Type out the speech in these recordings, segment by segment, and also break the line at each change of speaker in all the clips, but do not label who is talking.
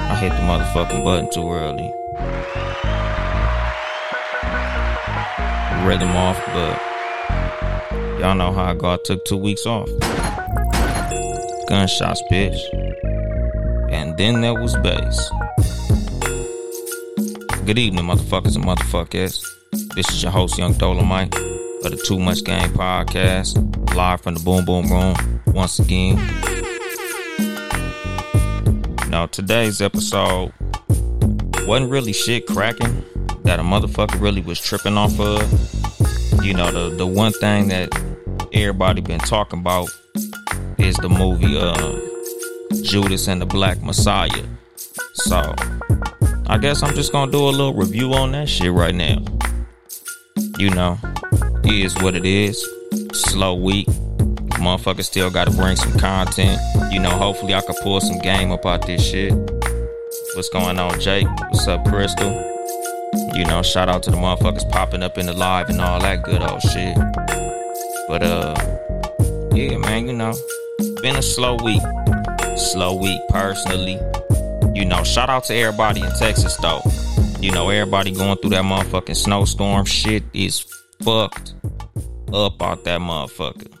I hit the motherfucking button too early. Rhythm off, but y'all know how I go. Took two weeks off. Gunshots, bitch. And then there was bass. Good evening, motherfuckers and motherfuckers. This is your host, Yung Dolemite, of the Too Much Game Podcast, live from the Boom Boom Room once again. Now, today's episode wasn't really shit cracking that a motherfucker really was tripping off of. You know, the, the one thing that everybody been talking about is the movie uh, Judas and the Black Messiah. So, I guess I'm just gonna do a little review on that shit right now. You know, is what it is. Slow week. Motherfucker still gotta bring some content. You know, hopefully I can pull some game about this shit. What's going on, Jake? What's up, Crystal? You know, shout out to the motherfuckers popping up in the live and all that good old shit. But uh yeah, man, you know, been a slow week. Slow week personally. You know, shout out to everybody in Texas though. You know, everybody going through that motherfucking snowstorm shit is fucked up out that motherfucker.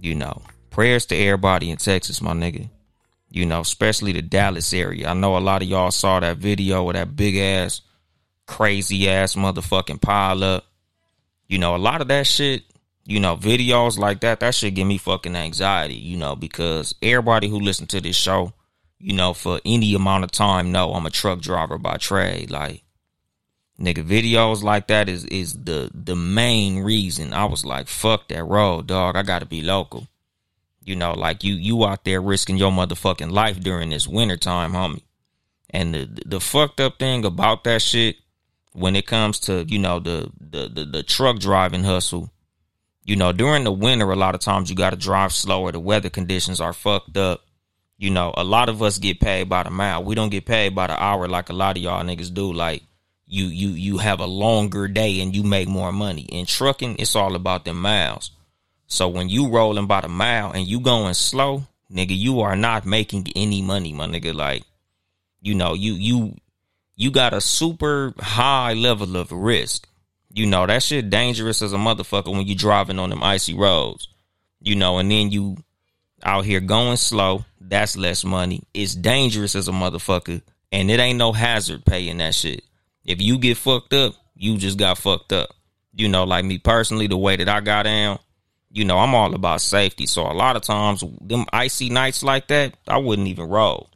You know, prayers to everybody in Texas, my nigga. You know, especially the Dallas area. I know a lot of y'all saw that video of that big ass, crazy ass motherfucking pile up. You know, a lot of that shit, you know, videos like that, that shit give me fucking anxiety, you know, because everybody who listen to this show, you know, for any amount of time know I'm a truck driver by trade. Like, nigga, videos like that is is the the main reason I was like, fuck that road, dog. I gotta be local. You know, like you you out there risking your motherfucking life during this wintertime, homie. And the the fucked up thing about that shit, when it comes to, you know, the the the, the truck driving hustle, you know, during the winter a lot of times you gotta drive slower. The weather conditions are fucked up. You know, a lot of us get paid by the mile. We don't get paid by the hour like a lot of y'all niggas do. Like you you you have a longer day and you make more money. In trucking, it's all about the miles. So when you rolling by the mile and you going slow, nigga, you are not making any money, my nigga. Like, you know, you you you got a super high level of risk. You know, that shit dangerous as a motherfucker when you driving on them icy roads. You know, and then you out here going slow, that's less money. It's dangerous as a motherfucker, and it ain't no hazard paying that shit. If you get fucked up, you just got fucked up. You know, like me personally, the way that I got down, you know, I'm all about safety. So a lot of times, them icy nights like that, I wouldn't even roll.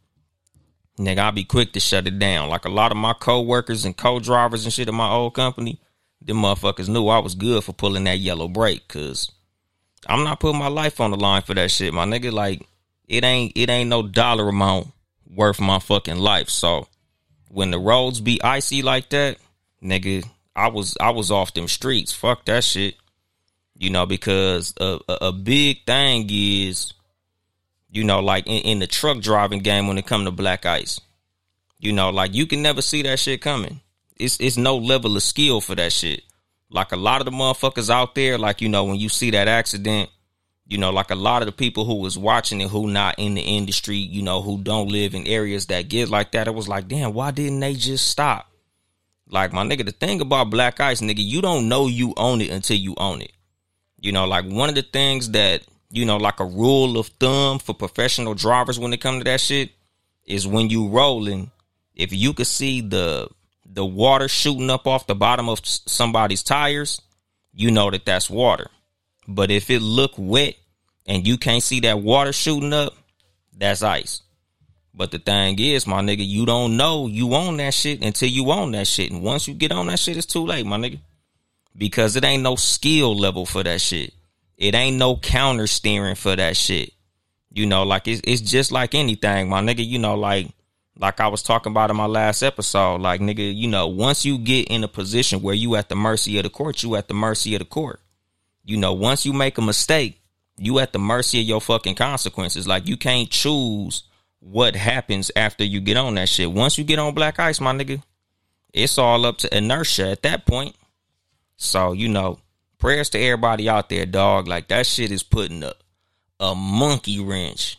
Nigga, I'd be quick to shut it down. Like a lot of my co-workers and co-drivers and shit in my old company, them motherfuckers knew I was good for pulling that yellow brake. Cause I'm not putting my life on the line for that shit, my nigga. Like it ain't it ain't no dollar amount worth my fucking life. So when the roads be icy like that, nigga, I was I was off them streets. Fuck that shit. You know, because a, a, a big thing is, you know, like in, in the truck driving game when it come to black ice. You know, like you can never see that shit coming. It's it's no level of skill for that shit. Like a lot of the motherfuckers out there, like you know, when you see that accident, you know, like a lot of the people who was watching it who not in the industry, you know, who don't live in areas that get like that, it was like, damn, why didn't they just stop? Like my nigga, the thing about black ice, nigga, you don't know you own it until you own it. You know, like one of the things that, you know, like a rule of thumb for professional drivers when it comes to that shit is when you rolling, if you could see the the water shooting up off the bottom of somebody's tires, you know that that's water. But if it look wet and you can't see that water shooting up, that's ice. But the thing is, my nigga, you don't know you own that shit until you own that shit. And once you get on that shit, it's too late, my nigga. Because it ain't no skill level for that shit. It ain't no counter steering for that shit. You know, like it's it's just like anything, my nigga. You know, like like I was talking about in my last episode, like nigga, you know, once you get in a position where you at the mercy of the court, you at the mercy of the court. You know, once you make a mistake, you at the mercy of your fucking consequences. Like you can't choose what happens after you get on that shit. Once you get on black ice, my nigga, it's all up to inertia at that point. So, you know, prayers to everybody out there, dog. Like that shit is putting a, a monkey wrench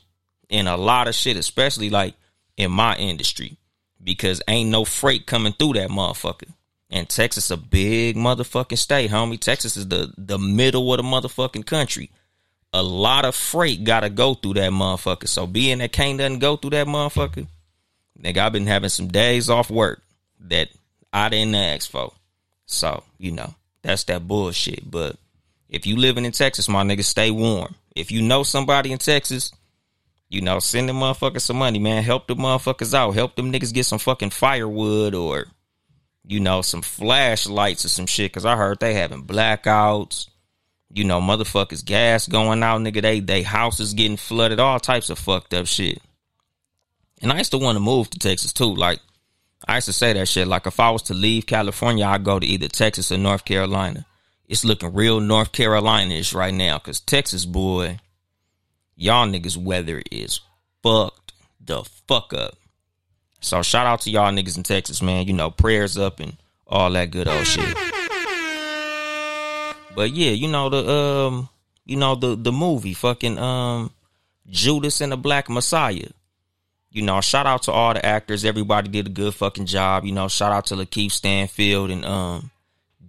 in a lot of shit, especially like in my industry because ain't no freight coming through that motherfucker. And Texas a big motherfucking state, homie. Texas is the the middle of the motherfucking country. A lot of freight gotta go through that motherfucker. So being that can't doesn't go through that motherfucker, nigga, I've been having some days off work that I didn't ask for. So, you know, that's that bullshit. But if you living in Texas, my nigga, stay warm. If you know somebody in Texas, you know, send them motherfuckers some money, man. Help the motherfuckers out. Help them niggas get some fucking firewood or, you know, some flashlights or some shit. Cause I heard they having blackouts. You know, motherfuckers gas going out, nigga. They they houses getting flooded, all types of fucked up shit. And I used to want to move to Texas too. Like I used to say that shit. Like if I was to leave California, I'd go to either Texas or North Carolina. It's looking real North Carolina-ish right now. Cause Texas, boy, y'all niggas weather is fucked the fuck up. So shout out to y'all niggas in Texas, man. You know, prayers up and all that good old shit. But yeah, you know the um you know the the movie fucking um Judas and the Black Messiah. You know, shout out to all the actors. Everybody did a good fucking job. You know, shout out to Lakeith Stanfield and um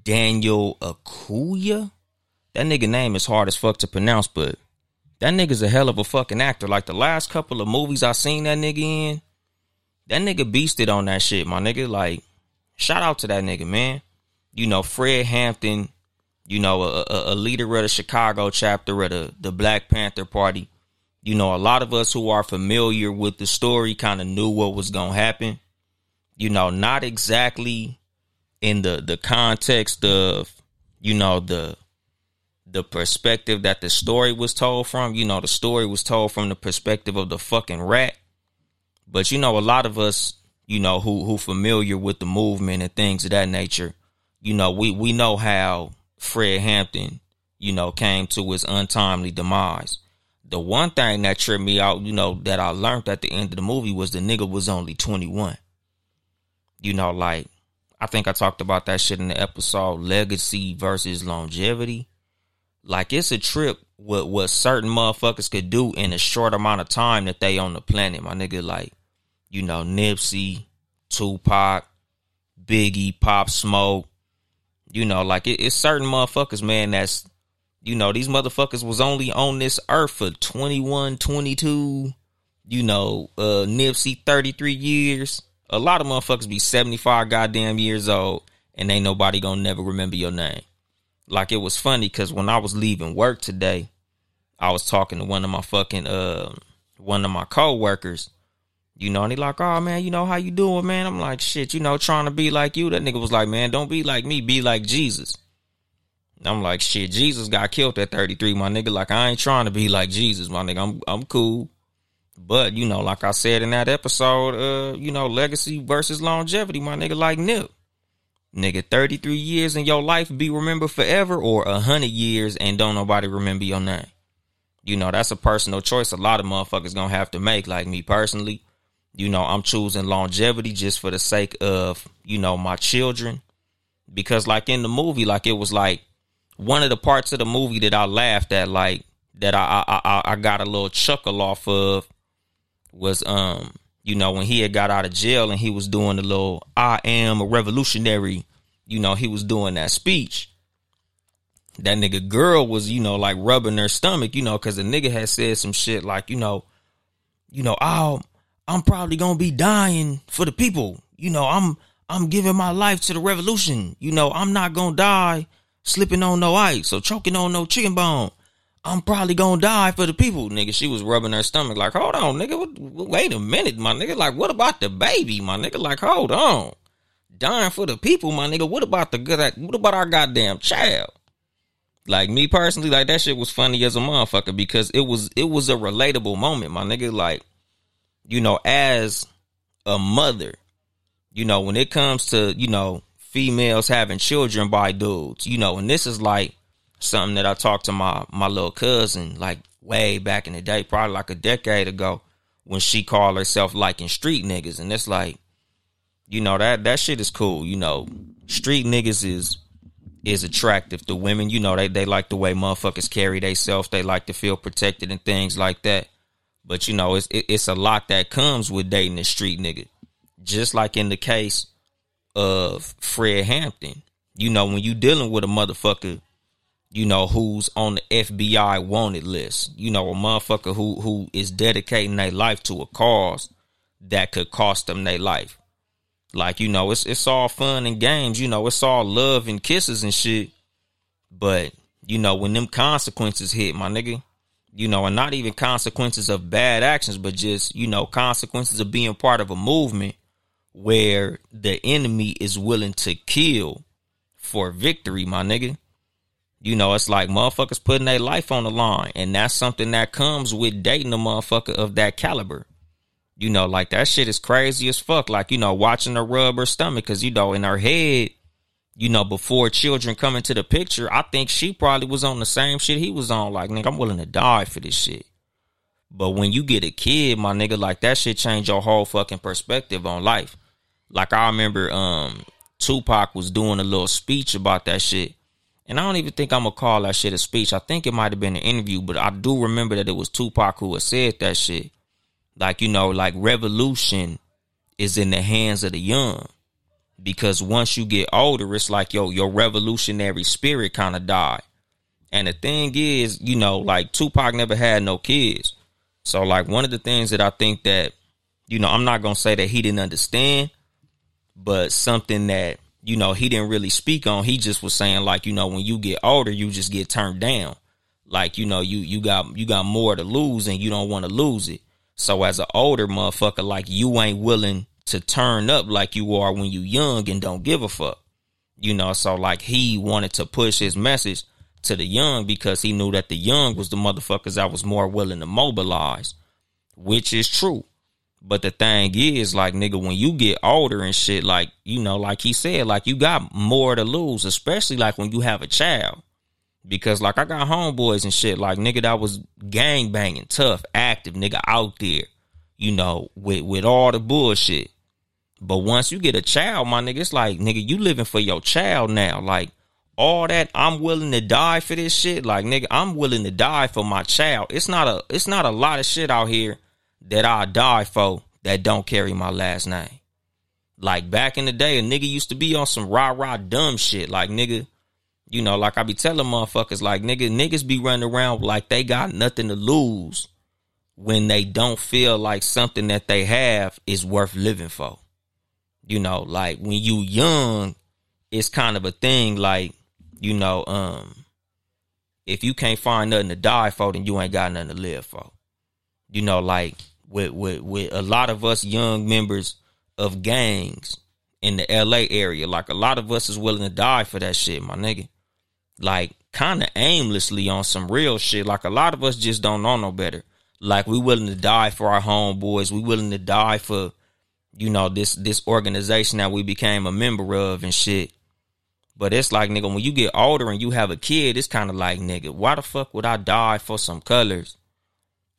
Daniel Kaluuya. That nigga name is hard as fuck to pronounce, but that nigga's a hell of a fucking actor. Like the last couple of movies I seen that nigga in, that nigga beasted on that shit, my nigga. Like, shout out to that nigga, man. You know, Fred Hampton, you know, a, a, a leader of the Chicago chapter of the, the Black Panther Party. You know, a lot of us who are familiar with the story kind of knew what was gonna happen. You know, not exactly in the the context of, you know, the the perspective that the story was told from. You know, the story was told from the perspective of the fucking rat. But you know, a lot of us, you know, who who familiar with the movement and things of that nature, you know, we we know how Fred Hampton, you know, came to his untimely demise. The one thing that tripped me out, you know, that I learned at the end of the movie was the nigga was only 21. You know, like I think I talked about that shit in the episode Legacy versus Longevity. Like it's a trip what what certain motherfuckers could do in a short amount of time that they on the planet. My nigga, like you know Nipsey, Tupac, Biggie, Pop Smoke. You know, like it, it's certain motherfuckers, man. That's you know these motherfuckers was only on this earth for 21, 22. You know, uh Nipsey thirty three years. A lot of motherfuckers be seventy five goddamn years old, and ain't nobody gonna never remember your name like it was funny because when I was leaving work today, I was talking to one of my fucking uh one of my co-workers, you know, and he like, oh man, you know how you doing, man? I'm like, shit, you know, trying to be like you. That nigga was like, man, don't be like me, be like Jesus. I'm like, shit, Jesus got killed at 33, my nigga. Like, I ain't trying to be like Jesus, my nigga. I'm I'm cool. But, you know, like I said in that episode, uh, you know, legacy versus longevity, my nigga, like Nip. Nigga, 33 years in your life be remembered forever or a 100 years and don't nobody remember your name. You know, that's a personal choice a lot of motherfuckers gonna have to make. Like me personally, you know, I'm choosing longevity just for the sake of, you know, my children. Because like in the movie, like it was like one of the parts of the movie that I laughed at, like that I I I, I got a little chuckle off of was um you know, when he had got out of jail and he was doing the little I am a revolutionary, you know, he was doing that speech. That nigga girl was, you know, like rubbing her stomach, you know, cause the nigga had said some shit like, you know, you know, oh, I'm probably gonna be dying for the people. You know, I'm I'm giving my life to the revolution. You know, I'm not gonna die slipping on no ice or choking on no chicken bone. I'm probably gonna die for the people, nigga. She was rubbing her stomach like, hold on, nigga. Wait a minute, my nigga. Like, what about the baby, my nigga? Like, hold on. Dying for the people, my nigga. What about the good? What about our goddamn child? Like me personally, like that shit was funny as a motherfucker because it was it was a relatable moment, my nigga. Like, you know, as a mother, you know, when it comes to, you know, females having children by dudes, you know, and this is like something that I talked to my my little cousin like way back in the day, probably like a decade ago, when she called herself liking street niggas, and it's like, you know, that that shit is cool. You know, street niggas is is attractive to women. You know, they they like the way motherfuckers carry themselves. They like to feel protected and things like that. But you know, it's it, it's a lot that comes with dating a street nigga. Just like in the case of Fred Hampton, you know, when you dealing with a motherfucker, you know, who's on the FBI wanted list, you know, a motherfucker who who is dedicating their life to a cause that could cost them their life. Like, you know, it's it's all fun and games, you know, it's all love and kisses and shit. But, you know, when them consequences hit, my nigga, you know, and not even consequences of bad actions, but just, you know, consequences of being part of a movement where the enemy is willing to kill for victory, my nigga. You know, it's like motherfuckers putting their life on the line. And that's something that comes with dating a motherfucker of that caliber. You know, like that shit is crazy as fuck. Like, you know, watching her rub her stomach because, you know, in her head, you know, before children come into the picture, I think she probably was on the same shit he was on. Like, nigga, I'm willing to die for this shit. But when you get a kid, my nigga, like that shit change your whole fucking perspective on life. Like I remember um Tupac was doing a little speech about that shit. And I don't even think I'm gonna call that shit a speech. I think it might have been an interview, but I do remember that it was Tupac who had said that shit. Like, you know, like revolution is in the hands of the young. Because once you get older, it's like yo, your revolutionary spirit kind of died. And the thing is, you know, like Tupac never had no kids. So like one of the things that I think that, you know, I'm not gonna say that he didn't understand, but something that, you know, he didn't really speak on. He just was saying, like, you know, when you get older, you just get turned down. Like, you know, you you got you got more to lose and you don't want to lose it. So as an older motherfucker, like you ain't willing to turn up like you are when you young and don't give a fuck. You know, so like he wanted to push his message to the young because he knew that the young was the motherfuckers that was more willing to mobilize, which is true. But the thing is, like, nigga, when you get older and shit, like, you know, like he said, like, you got more to lose, especially like when you have a child. Because like I got homeboys and shit, like nigga that was gang banging, tough, active, nigga out there, you know, with with all the bullshit. But once you get a child, my nigga, it's like nigga, you living for your child now. Like all that, I'm willing to die for this shit. Like nigga, I'm willing to die for my child. It's not a it's not a lot of shit out here that I die for that don't carry my last name. Like back in the day, a nigga used to be on some rah rah dumb shit. Like nigga, you know, like I be telling motherfuckers, like nigga, niggas be running around like they got nothing to lose when they don't feel like something that they have is worth living for. You know, like when you young, it's kind of a thing like, you know, um, if you can't find nothing to die for, then you ain't got nothing to live for. You know, like with with with a lot of us young members of gangs in the LA area, like a lot of us is willing to die for that shit, my nigga like kind of aimlessly on some real shit. Like a lot of us just don't know no better. Like we willing to die for our homeboys. We willing to die for, you know, this this organization that we became a member of and shit. But it's like nigga, when you get older and you have a kid, it's kind of like nigga, why the fuck would I die for some colors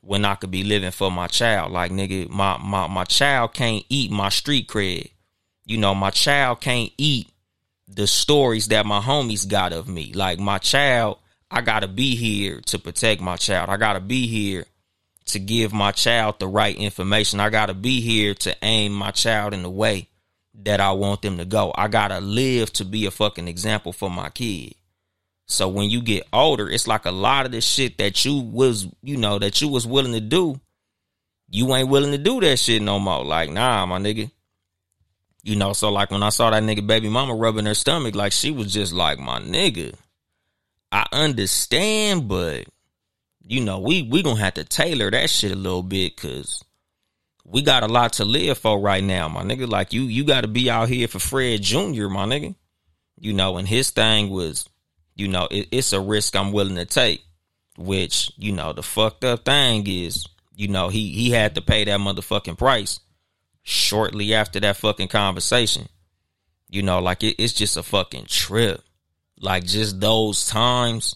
when I could be living for my child? Like nigga, my my my child can't eat my street cred. You know, my child can't eat the stories that my homies got of me. Like my child, I gotta be here to protect my child. I gotta be here to give my child the right information. I gotta be here to aim my child in the way that I want them to go. I gotta live to be a fucking example for my kid. So when you get older, it's like a lot of the shit that you was, you know, that you was willing to do, you ain't willing to do that shit no more. Like, nah, my nigga. You know, so like when I saw that nigga baby mama rubbing her stomach, like she was just like, my nigga, I understand, but you know, we we gonna have to tailor that shit a little bit because we got a lot to live for right now, my nigga. Like you, you got to be out here for Fred Jr., my nigga. You know, and his thing was, you know, it, it's a risk I'm willing to take. Which, you know, the fucked up thing is, you know, he he had to pay that motherfucking price shortly after that fucking conversation. You know, like it, it's just a fucking trip. Like just those times,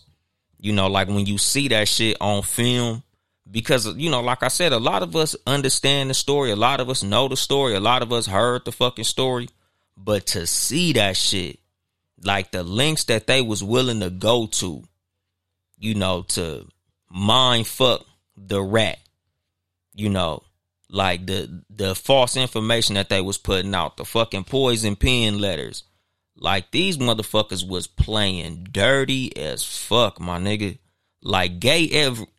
you know, like when you see that shit on film, because you know, like I said, a lot of us understand the story, a lot of us know the story, a lot of us heard the fucking story, but to see that shit, like the links that they was willing to go to you know, to mind fuck the rat, you know, like the the false information that they was putting out, the fucking poison pen letters. Like these motherfuckers was playing dirty as fuck, my nigga. Like gay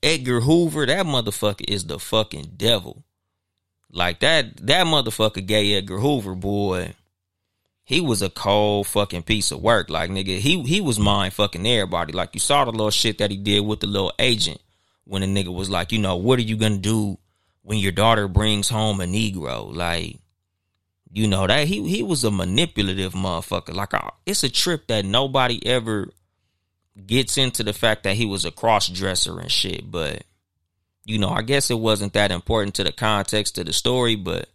Edgar Hoover, that motherfucker is the fucking devil. Like that that motherfucker gay Edgar Hoover, boy he was a cold fucking piece of work. Like nigga, he he was mind fucking everybody. Like you saw the little shit that he did with the little agent when the nigga was like, you know, what are you gonna do when your daughter brings home a Negro? Like, you know that he he was a manipulative motherfucker. Like uh, it's a trip that nobody ever gets into the fact that he was a cross dresser and shit. But you know, I guess it wasn't that important to the context of the story, but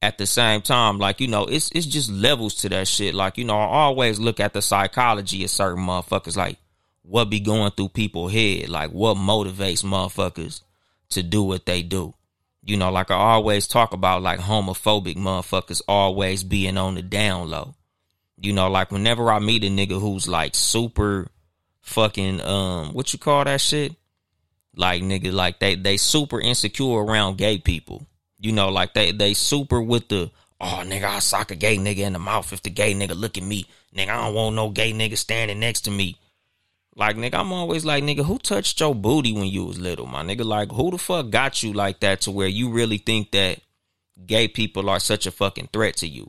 at the same time, like, you know, it's it's just levels to that shit. Like, you know, I always look at the psychology of certain motherfuckers, like what be going through people's head, like what motivates motherfuckers to do what they do. You know, like I always talk about like homophobic motherfuckers always being on the down low. You know, like whenever I meet a nigga who's like super fucking um what you call that shit? Like nigga, like they they super insecure around gay people. You know, like they they super with the oh nigga, I sock a gay nigga in the mouth if the gay nigga look at me. Nigga, I don't want no gay nigga standing next to me. Like nigga, I'm always like nigga, who touched your booty when you was little, my nigga? Like who the fuck got you like that to where you really think that gay people are such a fucking threat to you?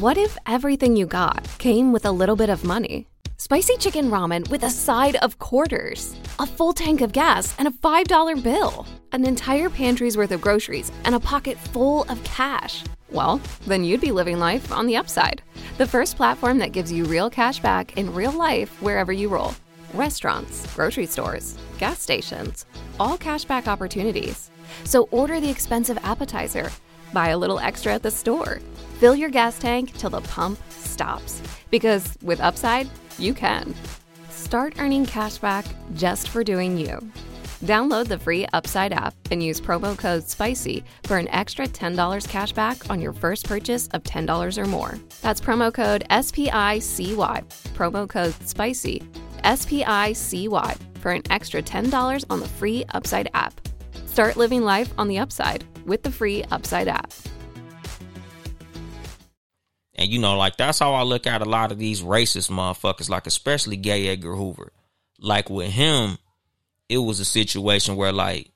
What if everything you got came with a little bit of money? Spicy chicken ramen with a side of quarters, a full tank of gas, and a $5 bill, an entire pantry's worth of groceries, and a pocket full of cash. Well, then you'd be living life on the upside. The first platform that gives you real cash back in real life wherever you roll. Restaurants, grocery stores, gas stations, all cashback opportunities. So order the expensive appetizer, buy a little extra at the store Fill your gas tank till the pump stops. Because with Upside, you can. Start earning cash back just for doing you. Download the free Upside app and use promo code SPICY for an extra $10 cash back on your first purchase of $10 or more. That's promo code SPICY. Promo code SPICY. SPICY for an extra $10 on the free Upside app. Start living life on the upside with the free Upside app.
And you know, like that's how I look at a lot of these racist motherfuckers, like especially gay Edgar Hoover. Like with him, it was a situation where like,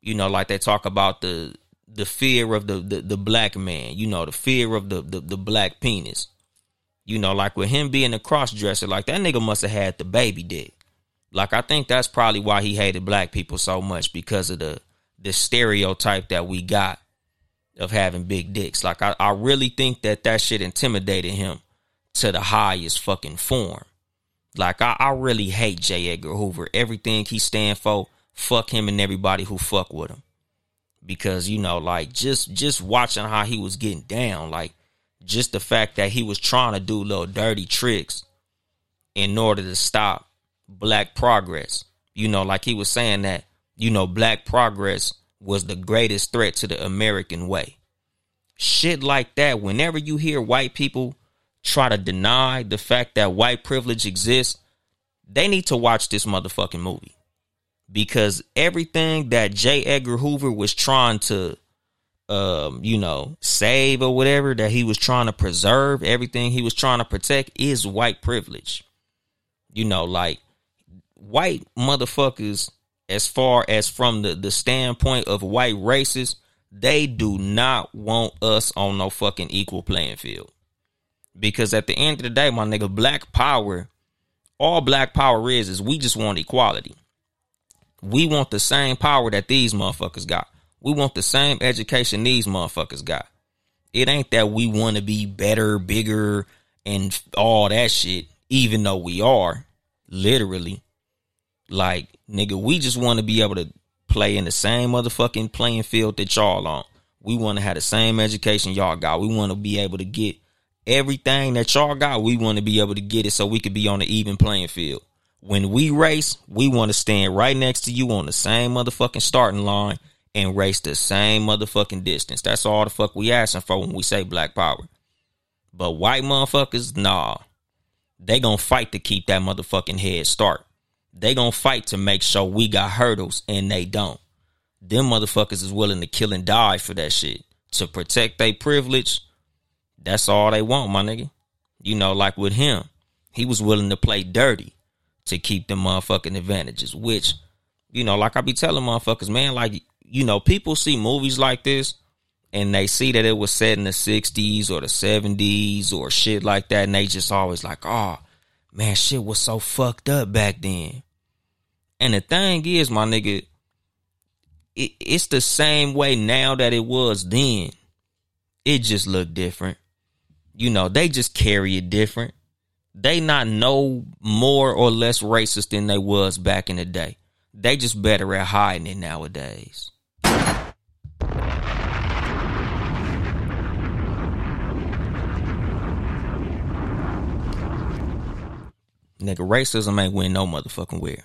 you know, like they talk about the the fear of the the, the black man, you know, the fear of the, the the black penis. You know, like with him being a cross dresser, like that nigga must have had the baby dick. Like I think that's probably why he hated black people so much because of the the stereotype that we got of having big dicks. Like I, I really think that that shit intimidated him to the highest fucking form. Like I, I really hate J. Edgar Hoover. Everything he stand for, fuck him and everybody who fuck with him. Because you know, like just just watching how he was getting down, like just the fact that he was trying to do little dirty tricks in order to stop black progress. You know, like he was saying that, you know, black progress was the greatest threat to the American way. Shit like that, whenever you hear white people try to deny the fact that white privilege exists, they need to watch this motherfucking movie. Because everything that J. Edgar Hoover was trying to, um, you know, save or whatever, that he was trying to preserve, everything he was trying to protect is white privilege. You know, like white motherfuckers, as far as from the, the standpoint of white races, they do not want us on no fucking equal playing field. Because at the end of the day, my nigga, black power, all black power is, is we just want equality. We want the same power that these motherfuckers got. We want the same education these motherfuckers got. It ain't that we want to be better, bigger, and all that shit, even though we are, literally. Like, nigga, we just want to be able to play in the same motherfucking playing field that y'all on. We want to have the same education y'all got. We want to be able to get everything that y'all got. We want to be able to get it so we could be on the even playing field. When we race, we want to stand right next to you on the same motherfucking starting line and race the same motherfucking distance. That's all the fuck we asking for when we say black power. But white motherfuckers, nah. They gonna fight to keep that motherfucking head start. They gonna fight to make sure we got hurdles and they don't. Them motherfuckers is willing to kill and die for that shit. To protect their privilege, that's all they want, my nigga. You know, like with him, he was willing to play dirty to keep them motherfucking advantages, which, you know, like I be telling motherfuckers, man, like, you know, people see movies like this and they see that it was set in the 60s or the 70s or shit like that, and they just always like, oh, man, shit was so fucked up back then. And the thing is, my nigga, it, it's the same way now that it was then. It just looked different. You know, they just carry it different they not no more or less racist than they was back in the day. They just better at hiding it nowadays. Nigga, racism ain't win no motherfucking where.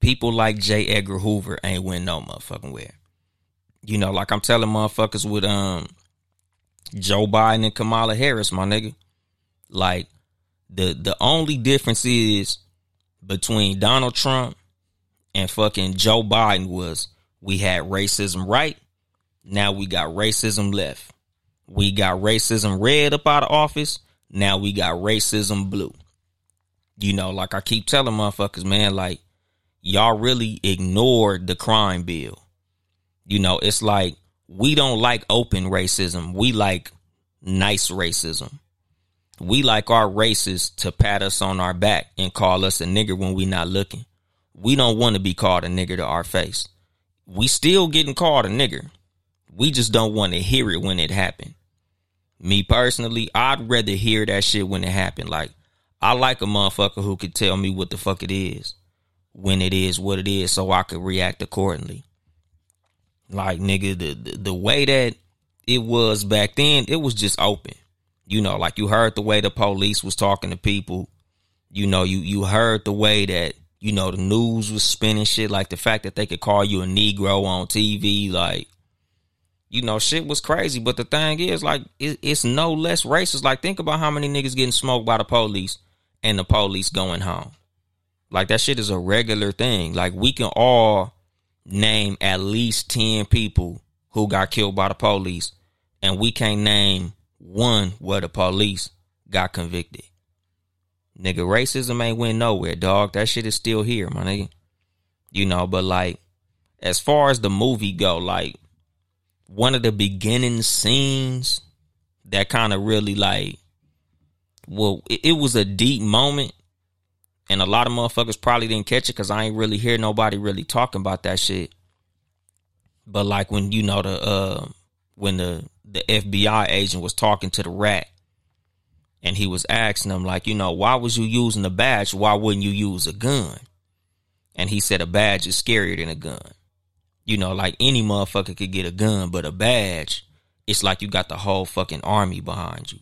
People like J. Edgar Hoover ain't win no motherfucking where. You know, like I'm telling motherfuckers with um Joe Biden and Kamala Harris, my nigga. Like the the only difference is between Donald Trump and fucking Joe Biden was we had racism right. Now we got racism left. We got racism red up out of office. Now we got racism blue. You know, like I keep telling motherfuckers, man, like y'all really ignored the crime bill. You know, it's like we don't like open racism. We like nice racism. We like our races to pat us on our back and call us a nigger when we not looking. We don't want to be called a nigger to our face. We still getting called a nigger. We just don't want to hear it when it happened. Me personally, I'd rather hear that shit when it happened. Like, I like a motherfucker who could tell me what the fuck it is, when it is what it is, so I could react accordingly. Like, nigga, the, the, the way that it was back then, it was just open. You know, like you heard the way the police was talking to people. You know, you you heard the way that you know the news was spinning shit. Like the fact that they could call you a Negro on TV, like you know, shit was crazy. But the thing is, like, it, it's no less racist. Like, think about how many niggas getting smoked by the police and the police going home. Like that shit is a regular thing. Like we can all name at least 10 people who got killed by the police and we can't name one where the police got convicted. Nigga, racism ain't went nowhere, dog. That shit is still here, my nigga. You know, but like, as far as the movie go, like, one of the beginning scenes that kind of really like, well, it, it, was a deep moment, and a lot of motherfuckers probably didn't catch it because I ain't really hear nobody really talking about that shit. But like when you know the uh when the the FBI agent was talking to the rat and he was asking him like, you know, why was you using a badge? Why wouldn't you use a gun? And he said a badge is scarier than a gun. You know, like any motherfucker could get a gun, but a badge, it's like you got the whole fucking army behind you.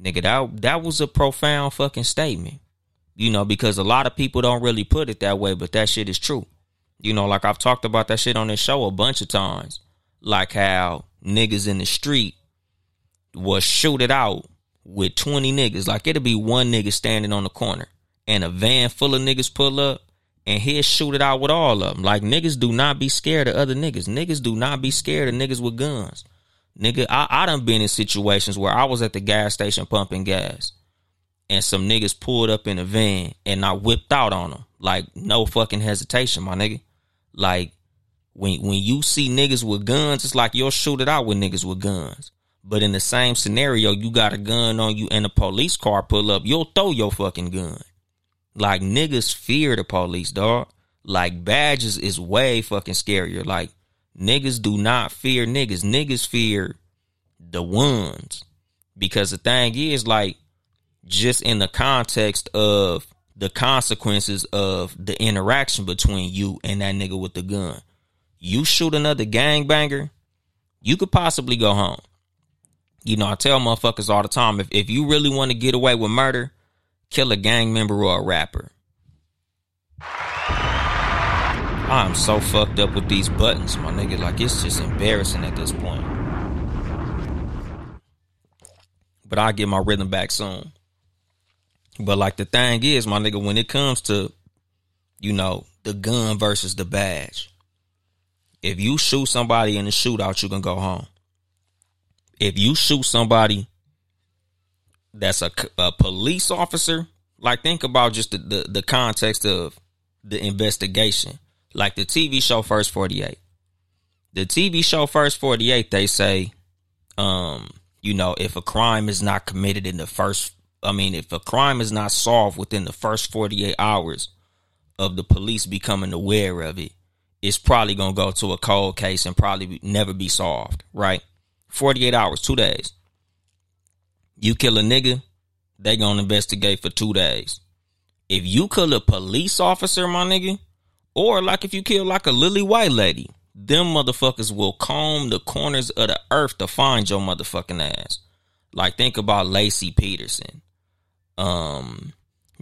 Nigga, that that was a profound fucking statement. You know, because a lot of people don't really put it that way, but that shit is true. You know, like I've talked about that shit on this show a bunch of times. Like how niggas in the street was shooted out with 20 niggas. Like it'll be one nigga standing on the corner and a van full of niggas pull up and he'll shoot it out with all of them. Like niggas do not be scared of other niggas. Niggas do not be scared of niggas with guns. Nigga, I, I done been in situations where I was at the gas station pumping gas and some niggas pulled up in a van and I whipped out on them. Like no fucking hesitation, my nigga. Like when when you see niggas with guns, it's like you'll shoot it out with niggas with guns. But in the same scenario, you got a gun on you and a police car pull up, you'll throw your fucking gun. Like niggas fear the police, dog. Like badges is way fucking scarier. Like niggas do not fear niggas. Niggas fear the ones. Because the thing is, like, just in the context of the consequences of the interaction between you and that nigga with the gun. You shoot another gangbanger, you could possibly go home. You know, I tell motherfuckers all the time if, if you really want to get away with murder, kill a gang member or a rapper. I'm so fucked up with these buttons, my nigga. Like, it's just embarrassing at this point. But I'll get my rhythm back soon. But, like, the thing is, my nigga, when it comes to, you know, the gun versus the badge, if you shoot somebody in a shootout, you can go home. If you shoot somebody that's a, a police officer, like, think about just the, the, the context of the investigation like the TV show First 48. The TV show First 48, they say, um, you know, if a crime is not committed in the first, I mean, if a crime is not solved within the first 48 hours of the police becoming aware of it, it's probably going to go to a cold case and probably never be solved, right? 48 hours, two days. You kill a nigga, they going to investigate for two days. If you kill a police officer, my nigga, or like if you kill like a lily white lady, them motherfuckers will comb the corners of the earth to find your motherfucking ass. Like think about Laci Peterson, um,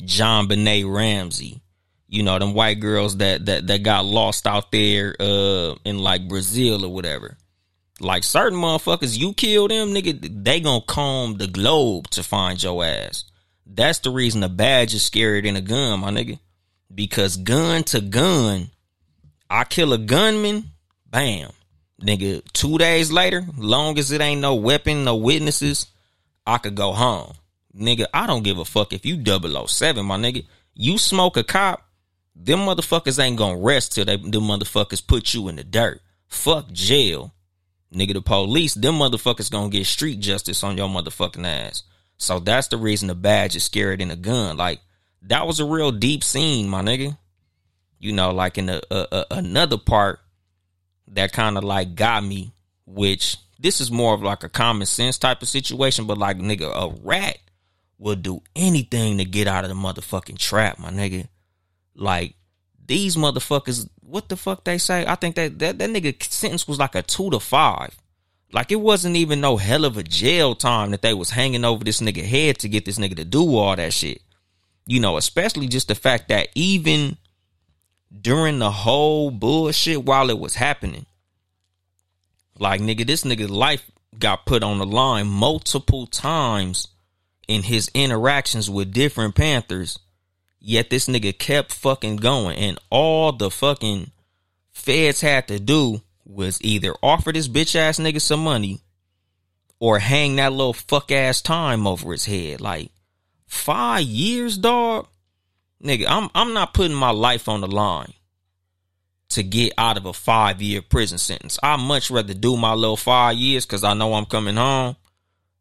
JonBenét Ramsey. You know them white girls that that that got lost out there uh in like Brazil or whatever. Like certain motherfuckers, you kill them, nigga, they gonna comb the globe to find your ass. That's the reason a badge is scarier than a gun, my nigga because gun to gun, I kill a gunman, bam. Nigga, two days later, long as it ain't no weapon, no witnesses, I could go home. Nigga, I don't give a fuck if you 007, my nigga. You smoke a cop, them motherfuckers ain't gonna rest till they them motherfuckers put you in the dirt. Fuck jail. Nigga, the police, them motherfuckers gonna get street justice on your motherfucking ass. So that's the reason the badge is scarier than a gun. Like, that was a real deep scene, my nigga. You know, like in a, another part that kind of like got me, which this is more of like a common sense type of situation, but like nigga, a rat will do anything to get out of the motherfucking trap, my nigga. Like these motherfuckers, what the fuck they say? I think that that, that nigga sentence was like a two to five. Like it wasn't even no hell of a jail time that they was hanging over this nigga head to get this nigga to do all that shit you know, especially just the fact that even during the whole bullshit while it was happening, like nigga, this nigga's life got put on the line multiple times in his interactions with different Panthers. Yet this nigga kept fucking going, and all the fucking feds had to do was either offer this bitch ass nigga some money or hang that little fuck ass time over his head. Like, Five years, dog. Nigga, I'm I'm not putting my life on the line to get out of a five year prison sentence. I much rather do my little five years because I know I'm coming home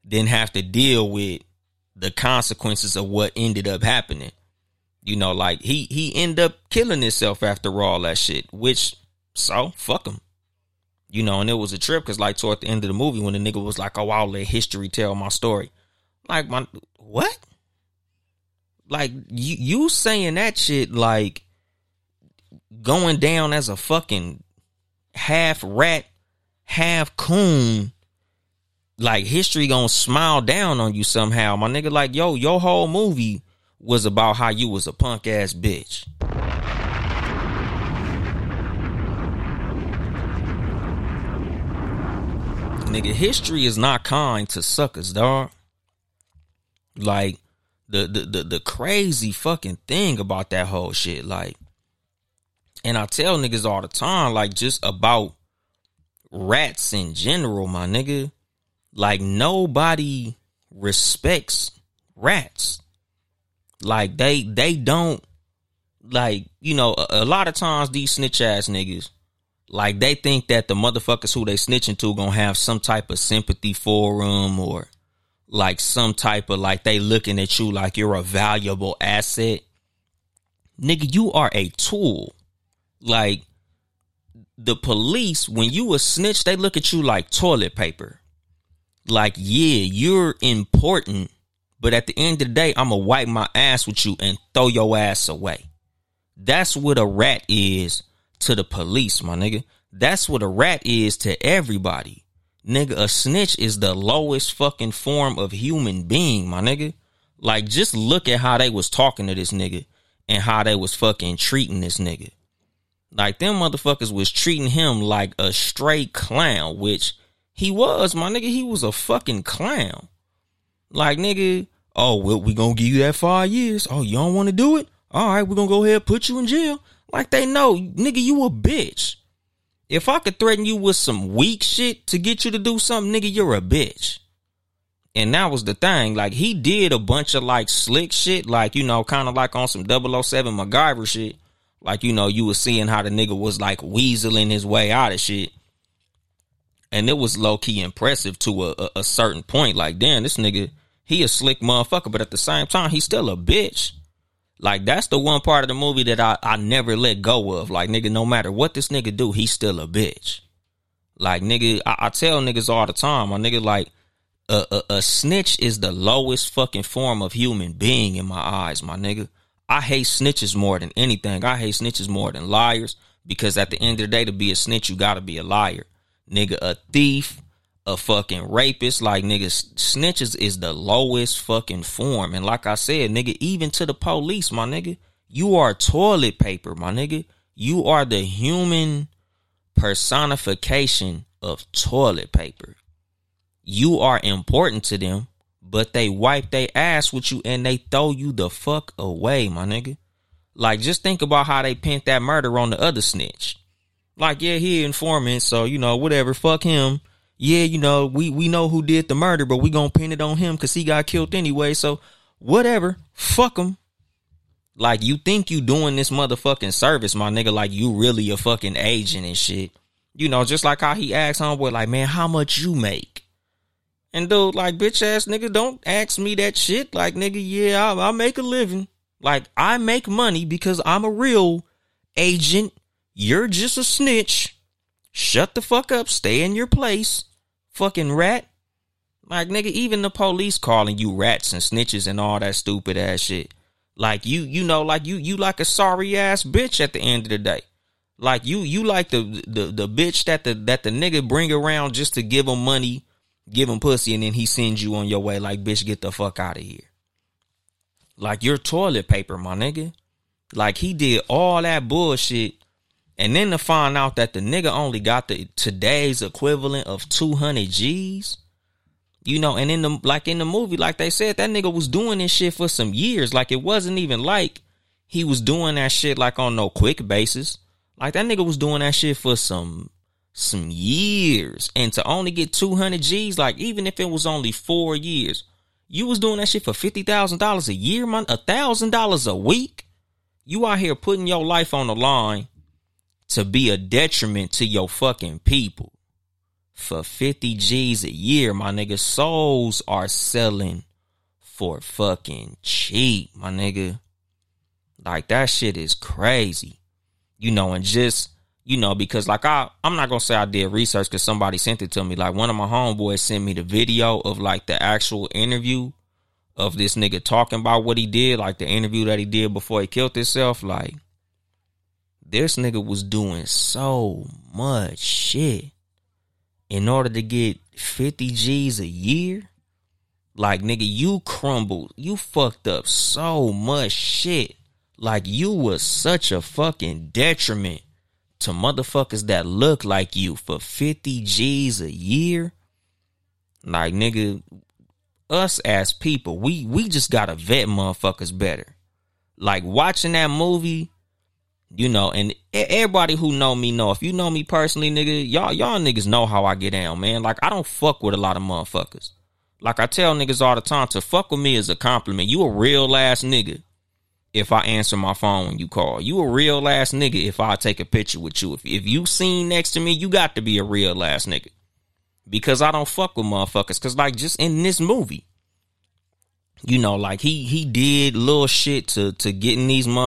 than have to deal with the consequences of what ended up happening. You know, like he he ended up killing himself after all that shit. Which so fuck him. You know, and it was a trip because like toward the end of the movie when the nigga was like, "Oh, I'll let history tell my story." Like, my what? Like you you saying that shit like going down as a fucking half rat, half coon. Like history gonna smile down on you somehow, my nigga. Like yo, your whole movie was about how you was a punk ass bitch. Nigga, history is not kind to suckers, dog. Like the, the the crazy fucking thing about that whole shit, like, and I tell niggas all the time, like, just about rats in general, my nigga. Like nobody respects rats. Like they they don't like you know a, a lot of times these snitch ass niggas like they think that the motherfuckers who they snitching to gonna have some type of sympathy for them or like some type of like they looking at you like you're a valuable asset. Nigga, you are a tool. Like the police, when you a snitch, they look at you like toilet paper. Like, yeah, you're important, but at the end of the day, I'ma wipe my ass with you and throw your ass away. That's what a rat is to the police, my nigga. That's what a rat is to everybody. Nigga, a snitch is the lowest fucking form of human being, my nigga. Like, just look at how they was talking to this nigga and how they was fucking treating this nigga. Like, them motherfuckers was treating him like a straight clown, which he was, my nigga. He was a fucking clown. Like, nigga, oh, well, we gonna give you that five years. Oh, you don't wanna do it? All right, we're gonna go ahead put you in jail. Like, they know, nigga, you a bitch. If I could threaten you with some weak shit to get you to do something, nigga, you're a bitch. And that was the thing. Like, he did a bunch of like slick shit, like, you know, kind of like on some 007 MacGyver shit. Like, you know, you was seeing how the nigga was like weaseling his way out of shit. And it was low key impressive to a, a, a certain point. Like, damn, this nigga, he a slick motherfucker, but at the same time, he's still a bitch. Like that's the one part of the movie that I, I never let go of. Like nigga, no matter what this nigga do, he's still a bitch. Like nigga, I, I tell niggas all the time, my nigga, like a, a, a snitch is the lowest fucking form of human being in my eyes, my nigga. I hate snitches more than anything. I hate snitches more than liars because at the end of the day, to be a snitch, you gotta be a liar. Nigga, a thief, a fucking rapist. Like niggas, snitches is the lowest fucking form. And like I said, nigga, even to the police, my nigga, you are toilet paper, my nigga. You are the human personification of toilet paper. You are important to them, but they wipe their ass with you and they throw you the fuck away, my nigga. Like, just think about how they pent that murder on the other snitch. Like, yeah, he informant, so you know, whatever, fuck him yeah, you know, we we know who did the murder, but we gonna pin it on him because he got killed anyway. So whatever, fuck him. Like you think you doing this motherfucking service, my nigga? Like you really a fucking agent and shit. You know, just like how he asked homeboy, like, man, how much you make? And dude, like, bitch ass nigga, don't ask me that shit. Like, nigga, yeah, I, I make a living. Like, I make money because I'm a real agent. You're just a snitch. Shut the fuck up. Stay in your place. Fucking rat. Like, nigga, even the police calling you rats and snitches and all that stupid ass shit. Like, you, you know, like you, you like a sorry ass bitch at the end of the day. Like you, you like the, the, the bitch that the, that the nigga bring around just to give him money, give him pussy, and then he sends you on your way. Like, bitch, get the fuck out of here. Like, you're toilet paper, my nigga. Like, he did all that bullshit and then to find out that the nigga only got the today's equivalent of 200 G's. You know, and in the like in the movie, like they said, that nigga was doing this shit for some years. Like it wasn't even like he was doing that shit like on no quick basis. Like that nigga was doing that shit for some some years. And to only get 200 G's, like even if it was only four years, you was doing that shit for $50,000 a year, man, a thousand dollars a week. You out here putting your life on the line to be a detriment to your fucking people. For 50 G's a year, my nigga, souls are selling for fucking cheap, my nigga. Like that shit is crazy. You know, and just, you know, because like I I'm not gonna say I did research because somebody sent it to me. Like one of my homeboys sent me the video of like the actual interview of this nigga talking about what he did, like the interview that he did before he killed himself. Like this nigga was doing so much shit in order to get 50 G's a year. Like, nigga, you crumbled. You fucked up so much shit. Like, you was such a fucking detriment to motherfuckers that look like you for 50 G's a year. Like, nigga, us as people, we we just gotta vet motherfuckers better. Like watching that movie you know, and everybody who know me know. If you know me personally, nigga, y'all y'all niggas know how I get down, man. Like I don't fuck with a lot of motherfuckers. Like I tell niggas all the time, to fuck with me is a compliment. You a real ass nigga if I answer my phone when you call. You a real ass nigga if I take a picture with you. If if you seen next to me, you got to be a real ass nigga. Because I don't fuck with motherfuckers. Cause like just in this movie, you know, like he he did little shit to to getting these motherfuckers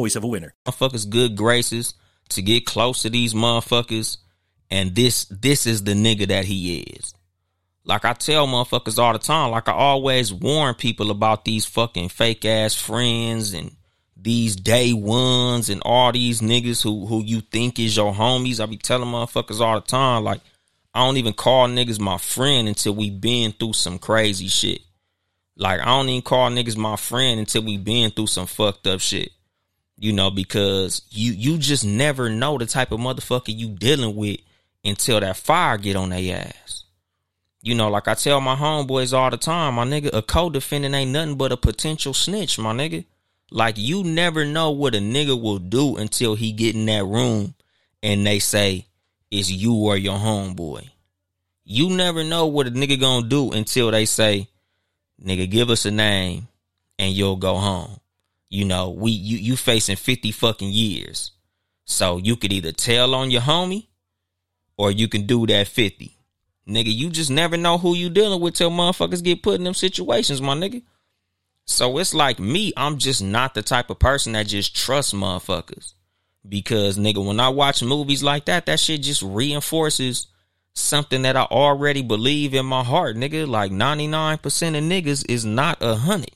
of a winner.
motherfuckers good graces to get close to these motherfuckers and this this is the nigga that he is. Like i tell motherfuckers all the time like i always warn people about these fucking fake ass friends and these day ones and all these niggas who who you think is your homies. I be telling motherfuckers all the time like i don't even call niggas my friend until we been through some crazy shit. Like i don't even call niggas my friend until we been through some fucked up shit you know, because you you just never know the type of motherfucker you dealing with until that fire get on their ass. You know, like I tell my homeboys all the time, my nigga, a co-defendant ain't nothing but a potential snitch, my nigga. Like you never know what a nigga will do until he get in that room and they say it's you or your homeboy. You never know what a nigga gonna do until they say, nigga, give us a name and you'll go home you know, we you you facing 50 fucking years. So you could either tell on your homie or you can do that 50. Nigga, you just never know who you dealing with till motherfuckers get put in them situations, my nigga. So it's like me, I'm just not the type of person that just trusts motherfuckers. Because nigga, when I watch movies like that, that shit just reinforces something that I already believe in my heart, nigga. Like 99% of niggas is not a hundred.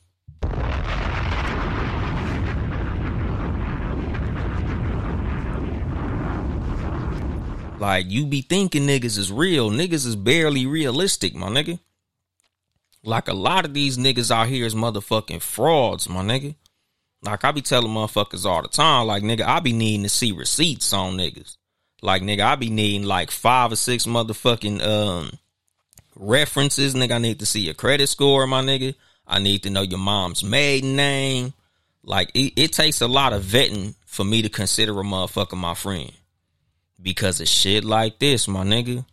Like you be thinking niggas is real. Niggas is barely realistic, my nigga. Like a lot of these niggas out here is motherfucking frauds, my nigga. Like I be telling motherfuckers all the time, like nigga, I be needing to see receipts on niggas. Like nigga, I be needing like five or six motherfucking um references, nigga. I need to see your credit score, my nigga. I need to know your mom's maiden name. Like it, it takes a lot of vetting for me to consider a motherfucker my friend because of shit like this, my nigga.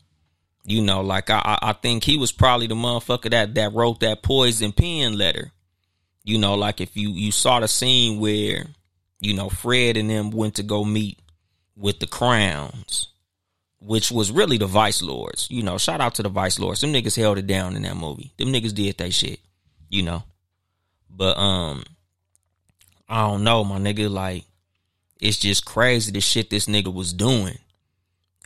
You know, like I, I think he was probably the motherfucker that that wrote that poison pen letter. You know, like if you you saw the scene where, you know, Fred and them went to go meet with the Crowns, which was really the Vice Lords. You know, shout out to the Vice Lords. Them niggas held it down in that movie. Them niggas did that shit. You know, but um, I don't know, my nigga. Like, it's just crazy the shit this nigga was doing.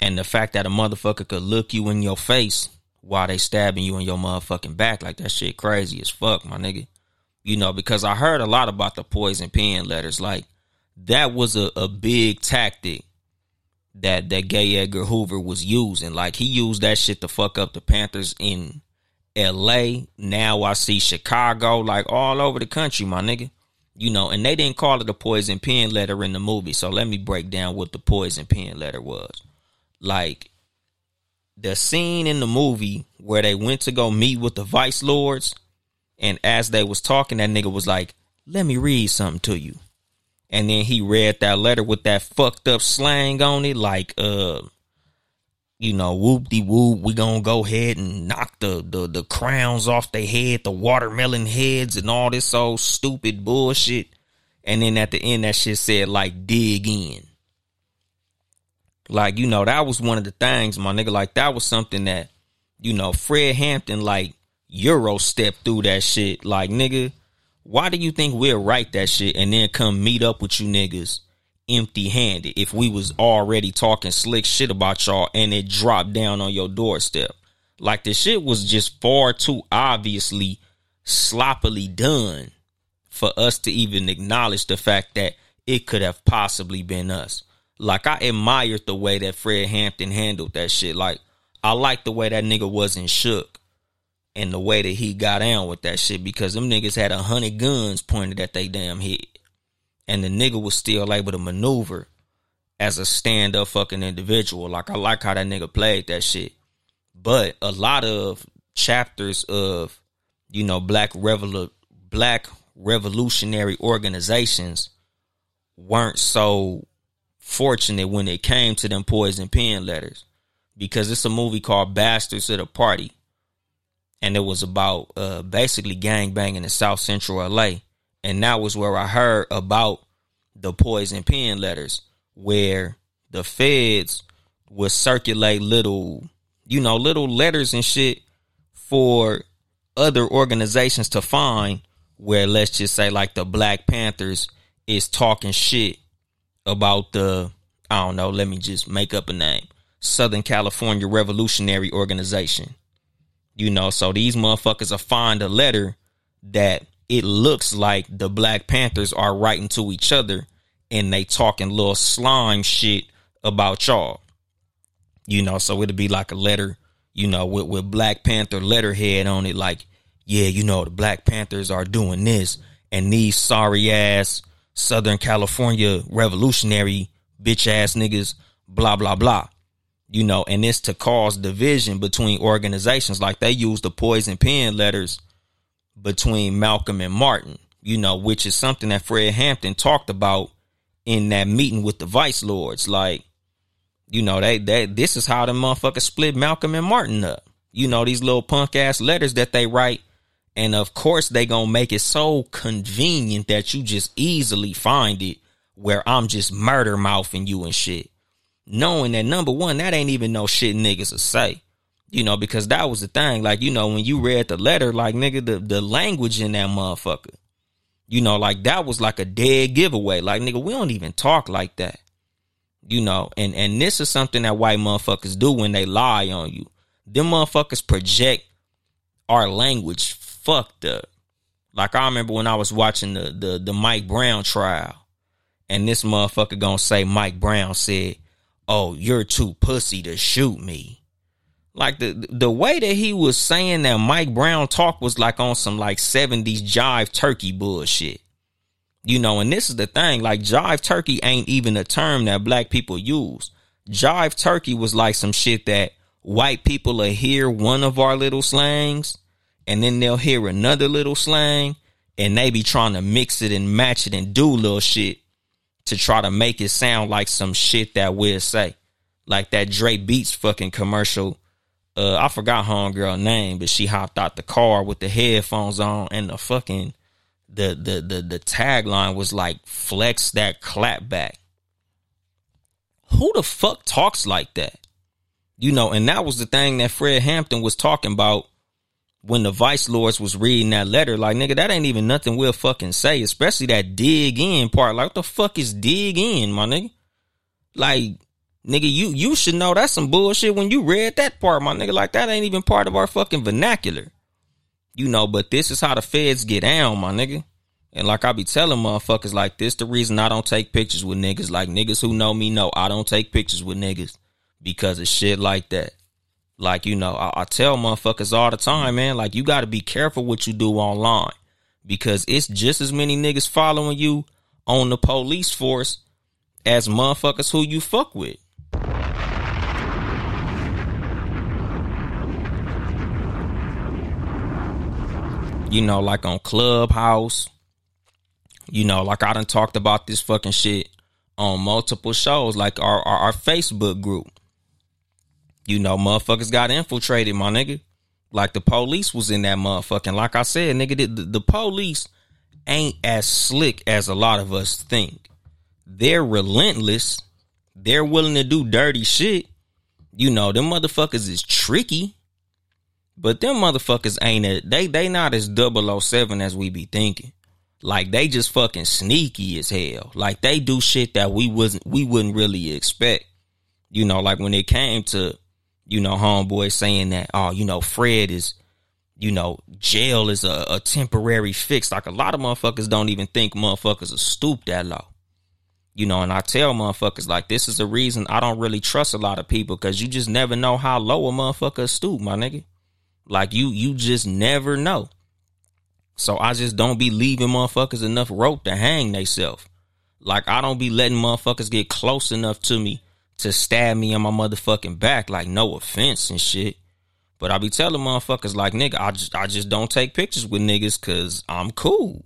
And the fact that a motherfucker could look you in your face while they stabbing you in your motherfucking back, like that shit crazy as fuck, my nigga. You know, because I heard a lot about the poison pen letters. Like, that was a, a big tactic that that J. Edgar Hoover was using. Like he used that shit to fuck up the Panthers in LA. Now I see Chicago, like all over the country, my nigga. You know, and they didn't call it a poison pen letter in the movie. So let me break down what the poison pen letter was like the scene in the movie where they went to go meet with the vice lords and as they was talking that nigga was like let me read something to you. And then he read that letter with that fucked up slang on it like uh you know whoop de whoop we gonna go ahead and knock the, the the crowns off their head the watermelon heads and all this old stupid bullshit. And then at the end that shit said like dig in like, you know, that was one of the things, my nigga. Like, that was something that, you know, Fred Hampton, like, Euro stepped through that shit. Like, nigga, Why do you think we'll write that shit and then come meet up with you niggas empty handed if we was already talking slick shit about y'all and it dropped down on your doorstep? Like the shit was just far too obviously sloppily done for us to even acknowledge the fact that it could have possibly been us. Like I admired the way that Fred Hampton handled that shit. Like I like the way that nigga wasn't shook and the way that he got down with that shit because them niggas had a hundred guns pointed at they damn head. And the nigga was still able to maneuver as a stand up fucking individual. Like I like how that nigga played that shit. But a lot of chapters of, you know, black revolu- black revolutionary organizations weren't so fortunate when it came to them poison pen letters because it's a movie called Bastards of the Party. And it was about uh, basically gang banging in South Central LA. And that was where I heard about the poison pen letters, where the feds would circulate little, you know, little letters and shit for other organizations to find where let's just say like the Black Panthers is talking shit about the I don't know, let me just make up a name. Southern California Revolutionary Organization. You know, so these motherfuckers are find a letter that it looks like the Black Panthers are writing to each other and they talking little slime shit about y'all. You know, so it'll be like a letter, you know, with, with Black Panther letterhead on it, like, yeah, you know, the Black Panthers are doing this, and these sorry ass Southern California revolutionary bitch ass niggas, blah, blah, blah. You know, and it's to cause division between organizations. Like they use the poison pen letters between Malcolm and Martin, you know, which is something that Fred Hampton talked about in that meeting with the vice lords. Like, you know, they, they this is how the motherfuckers split Malcolm and Martin up. You know, these little punk ass letters that they write. And of course they gonna make it so convenient that you just easily find it where I'm just murder mouthing you and shit. Knowing that number one, that ain't even no shit niggas will say. You know, because that was the thing. Like, you know, when you read the letter, like nigga, the, the language in that motherfucker. You know, like that was like a dead giveaway. Like, nigga, we don't even talk like that. You know, and and this is something that white motherfuckers do when they lie on you. Them motherfuckers project our language fucked up. Like I remember when I was watching the the the Mike Brown trial and this motherfucker gonna say Mike Brown said, "Oh, you're too pussy to shoot me." Like the the way that he was saying that Mike Brown talk was like on some like 70s jive turkey bullshit. You know, and this is the thing, like jive turkey ain't even a term that black people use. Jive turkey was like some shit that white people will hear one of our little slangs and then they'll hear another little slang and they be trying to mix it and match it and do little shit to try to make it sound like some shit that we'll say. Like that Dre Beats fucking commercial. Uh, I forgot homegirl name, but she hopped out the car with the headphones on and the fucking the the the the tagline was like flex that clap back. Who the fuck talks like that? You know, and that was the thing that Fred Hampton was talking about when the vice lords was reading that letter, like nigga, that ain't even nothing we'll fucking say, especially that dig in part. Like, what the fuck is dig in, my nigga? Like, nigga, you you should know that's some bullshit when you read that part, my nigga. Like, that ain't even part of our fucking vernacular. You know, but this is how the feds get down, my nigga. And like I be telling motherfuckers like this, the reason I don't take pictures with niggas, like niggas who know me know I don't take pictures with niggas because of shit like that. Like, you know, I, I tell motherfuckers all the time, man, like you got to be careful what you do online because it's just as many niggas following you on the police force as motherfuckers who you fuck with. You know, like on Clubhouse, you know, like I done talked about this fucking shit on multiple shows, like our, our, our Facebook group. You know, motherfuckers got infiltrated, my nigga. Like the police was in that motherfucking. Like I said, nigga, the, the police ain't as slick as a lot of us think. They're relentless. They're willing to do dirty shit. You know, them motherfuckers is tricky. But them motherfuckers ain't a, they they not as 007 as we be thinking. Like they just fucking sneaky as hell. Like they do shit that we wasn't we wouldn't really expect. You know, like when it came to, you know, homeboy saying that, oh, you know, Fred is, you know, jail is a, a temporary fix. Like a lot of motherfuckers don't even think motherfuckers are stoop that low. You know, and I tell motherfuckers like this is the reason I don't really trust a lot of people because you just never know how low a motherfucker stoop, my nigga. Like you, you just never know. So I just don't be leaving motherfuckers enough rope to hang theyself. Like I don't be letting motherfuckers get close enough to me to stab me on my motherfucking back. Like no offense and shit. But I be telling motherfuckers like nigga, I just I just don't take pictures with niggas cause I'm cool.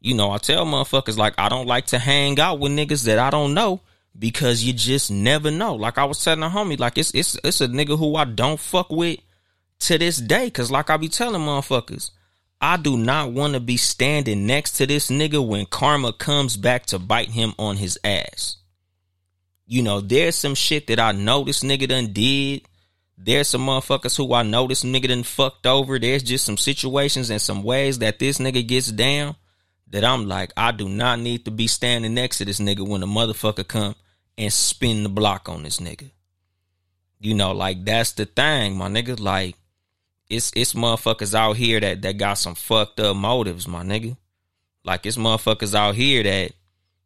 You know, I tell motherfuckers like I don't like to hang out with niggas that I don't know because you just never know. Like I was telling a homie, like it's it's it's a nigga who I don't fuck with to this day. Cause like I be telling motherfuckers, I do not want to be standing next to this nigga when karma comes back to bite him on his ass. You know, there's some shit that I know this nigga done did. There's some motherfuckers who I know this nigga done fucked over. There's just some situations and some ways that this nigga gets down that I'm like, I do not need to be standing next to this nigga when a motherfucker come and spin the block on this nigga. You know, like that's the thing, my nigga. Like, it's it's motherfuckers out here that that got some fucked up motives, my nigga. Like it's motherfuckers out here that,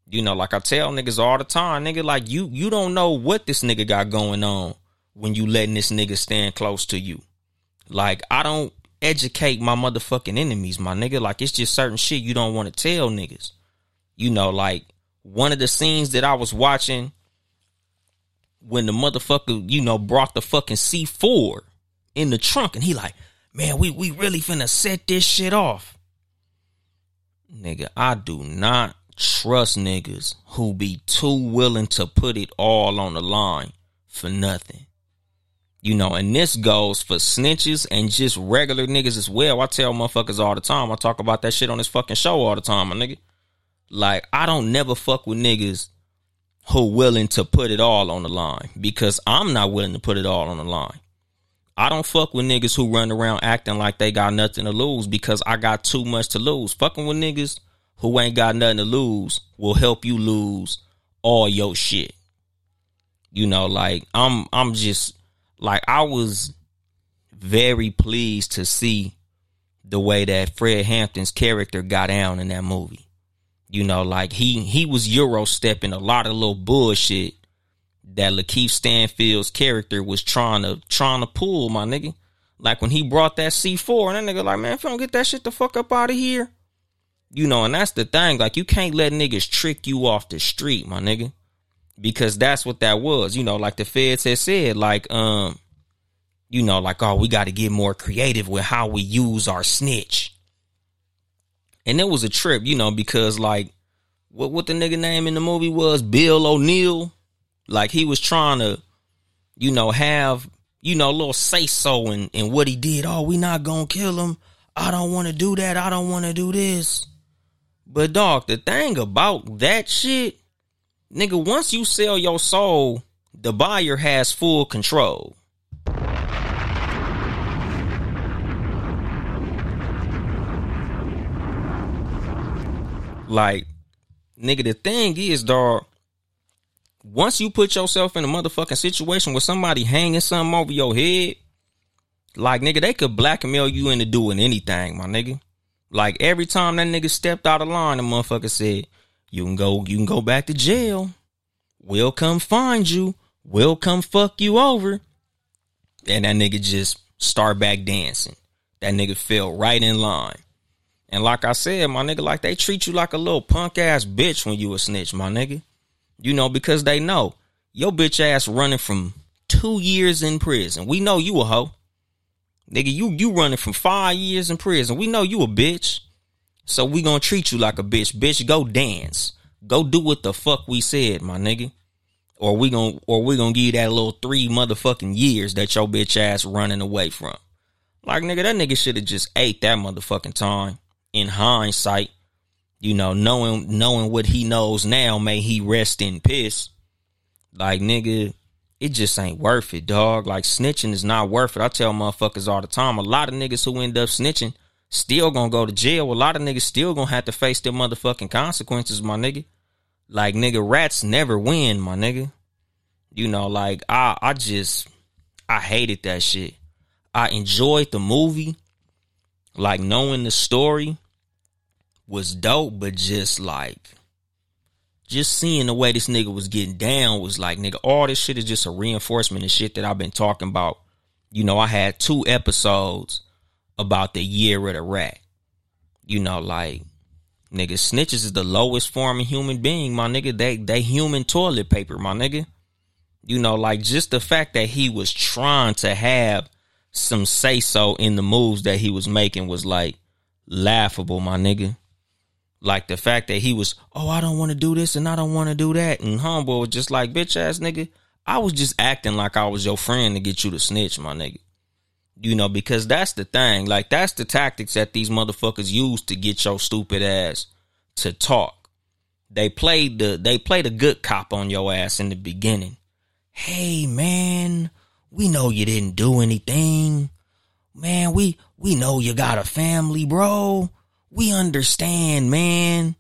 you know, like I tell niggas all the time, nigga, like you you don't know what this nigga got going on when you letting this nigga stand close to you. Like I don't educate my motherfucking enemies, my nigga. Like it's just certain shit you don't want to tell niggas. You know, like one of the scenes that I was watching when the motherfucker, you know, brought the fucking C4 in the trunk and he like, man, we, we really finna set this shit off. Nigga, I do not trust niggas who be too willing to put it all on the line for nothing. You know, and this goes for snitches and just regular niggas as well. I tell motherfuckers all the time. I talk about that shit on this fucking show all the time, my nigga. Like, I don't never fuck with niggas who willing to put it all on the line because I'm not willing to put it all on the line. I don't fuck with niggas who run around acting like they got nothing to lose because I got too much to lose. Fucking with niggas who ain't got nothing to lose will help you lose all your shit. You know, like I'm I'm just like I was very pleased to see the way that Fred Hampton's character got down in that movie. You know, like he he was euro stepping a lot of little bullshit that LaKeith Stanfield's character was trying to trying to pull, my nigga. Like when he brought that C4 and that nigga like, man, if I don't get that shit the fuck up out of here. You know, and that's the thing. Like you can't let niggas trick you off the street, my nigga. Because that's what that was. You know, like the feds had said, like, um, you know, like, oh, we gotta get more creative with how we use our snitch. And it was a trip, you know, because like what what the nigga name in the movie was, Bill O'Neal. Like he was trying to, you know, have, you know, a little say so in, in what he did. Oh, we not gonna kill him. I don't want to do that. I don't want to do this. But dog, the thing about that shit, nigga, once you sell your soul, the buyer has full control. Like, nigga, the thing is, dog, once you put yourself in a motherfucking situation with somebody hanging something over your head, like nigga, they could blackmail you into doing anything, my nigga. Like every time that nigga stepped out of line, the motherfucker said, "You can go, you can go back to jail. We'll come find you. We'll come fuck you over." And that nigga just start back dancing. That nigga fell right in line. And like I said, my nigga, like they treat you like a little punk ass bitch when you a snitch, my nigga. You know, because they know your bitch ass running from two years in prison. We know you a hoe. Nigga, you you running from five years in prison. We know you a bitch. So we gonna treat you like a bitch. Bitch, go dance. Go do what the fuck we said, my nigga. Or we gonna or we gonna give you that little three motherfucking years that your bitch ass running away from. Like nigga, that nigga should have just ate that motherfucking time. In hindsight, you know, knowing knowing what he knows now, may he rest in peace. Like nigga, it just ain't worth it, dog. Like snitching is not worth it. I tell motherfuckers all the time. A lot of niggas who end up snitching still gonna go to jail. A lot of niggas still gonna have to face their motherfucking consequences, my nigga. Like nigga, rats never win, my nigga. You know, like I I just I hated that shit. I enjoyed the movie. Like knowing the story was dope, but just like just seeing the way this nigga was getting down was like, nigga, all this shit is just a reinforcement of shit that I've been talking about. You know, I had two episodes about the year of the rat. You know, like nigga, snitches is the lowest form of human being, my nigga. They they human toilet paper, my nigga. You know, like just the fact that he was trying to have some say so in the moves that he was making was like laughable, my nigga. Like the fact that he was, oh, I don't want to do this and I don't want to do that. And humble was just like, bitch ass nigga, I was just acting like I was your friend to get you to snitch, my nigga. You know, because that's the thing. Like, that's the tactics that these motherfuckers use to get your stupid ass to talk. They played the they played a good cop on your ass in the beginning. Hey man, we know you didn't do anything. Man, we we know you got a family, bro. We understand, man.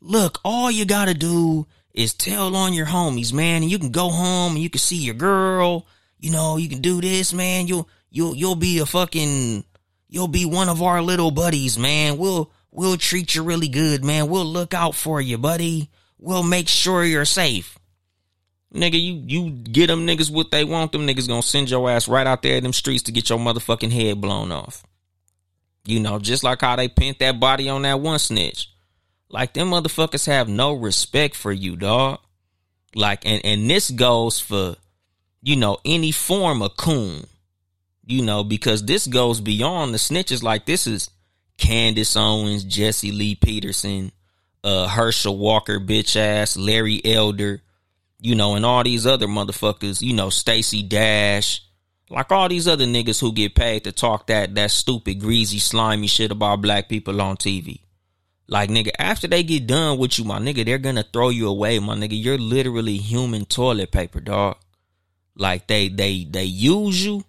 Look, all you gotta do is tell on your homies, man, and you can go home and you can see your girl. You know, you can do this, man. You'll you'll you'll be a fucking you'll be one of our little buddies, man. We'll we'll treat you really good, man. We'll look out for you, buddy. We'll make sure you're safe. Nigga, you you get them niggas what they want. Them niggas gonna send your ass right out there in them streets to get your motherfucking head blown off. You know, just like how they pinned that body on that one snitch. Like them motherfuckers have no respect for you, dog. Like and and this goes for you know any form of coon. You know, because this goes beyond the snitches. Like this is Candace Owens, Jesse Lee Peterson, uh Herschel Walker, bitch ass, Larry Elder, you know, and all these other motherfuckers, you know, Stacey Dash, like all these other niggas who get paid to talk that that stupid, greasy, slimy shit about black people on TV. Like nigga, after they get done with you, my nigga, they're gonna throw you away, my nigga. You're literally human toilet paper, dog. Like they they they use you,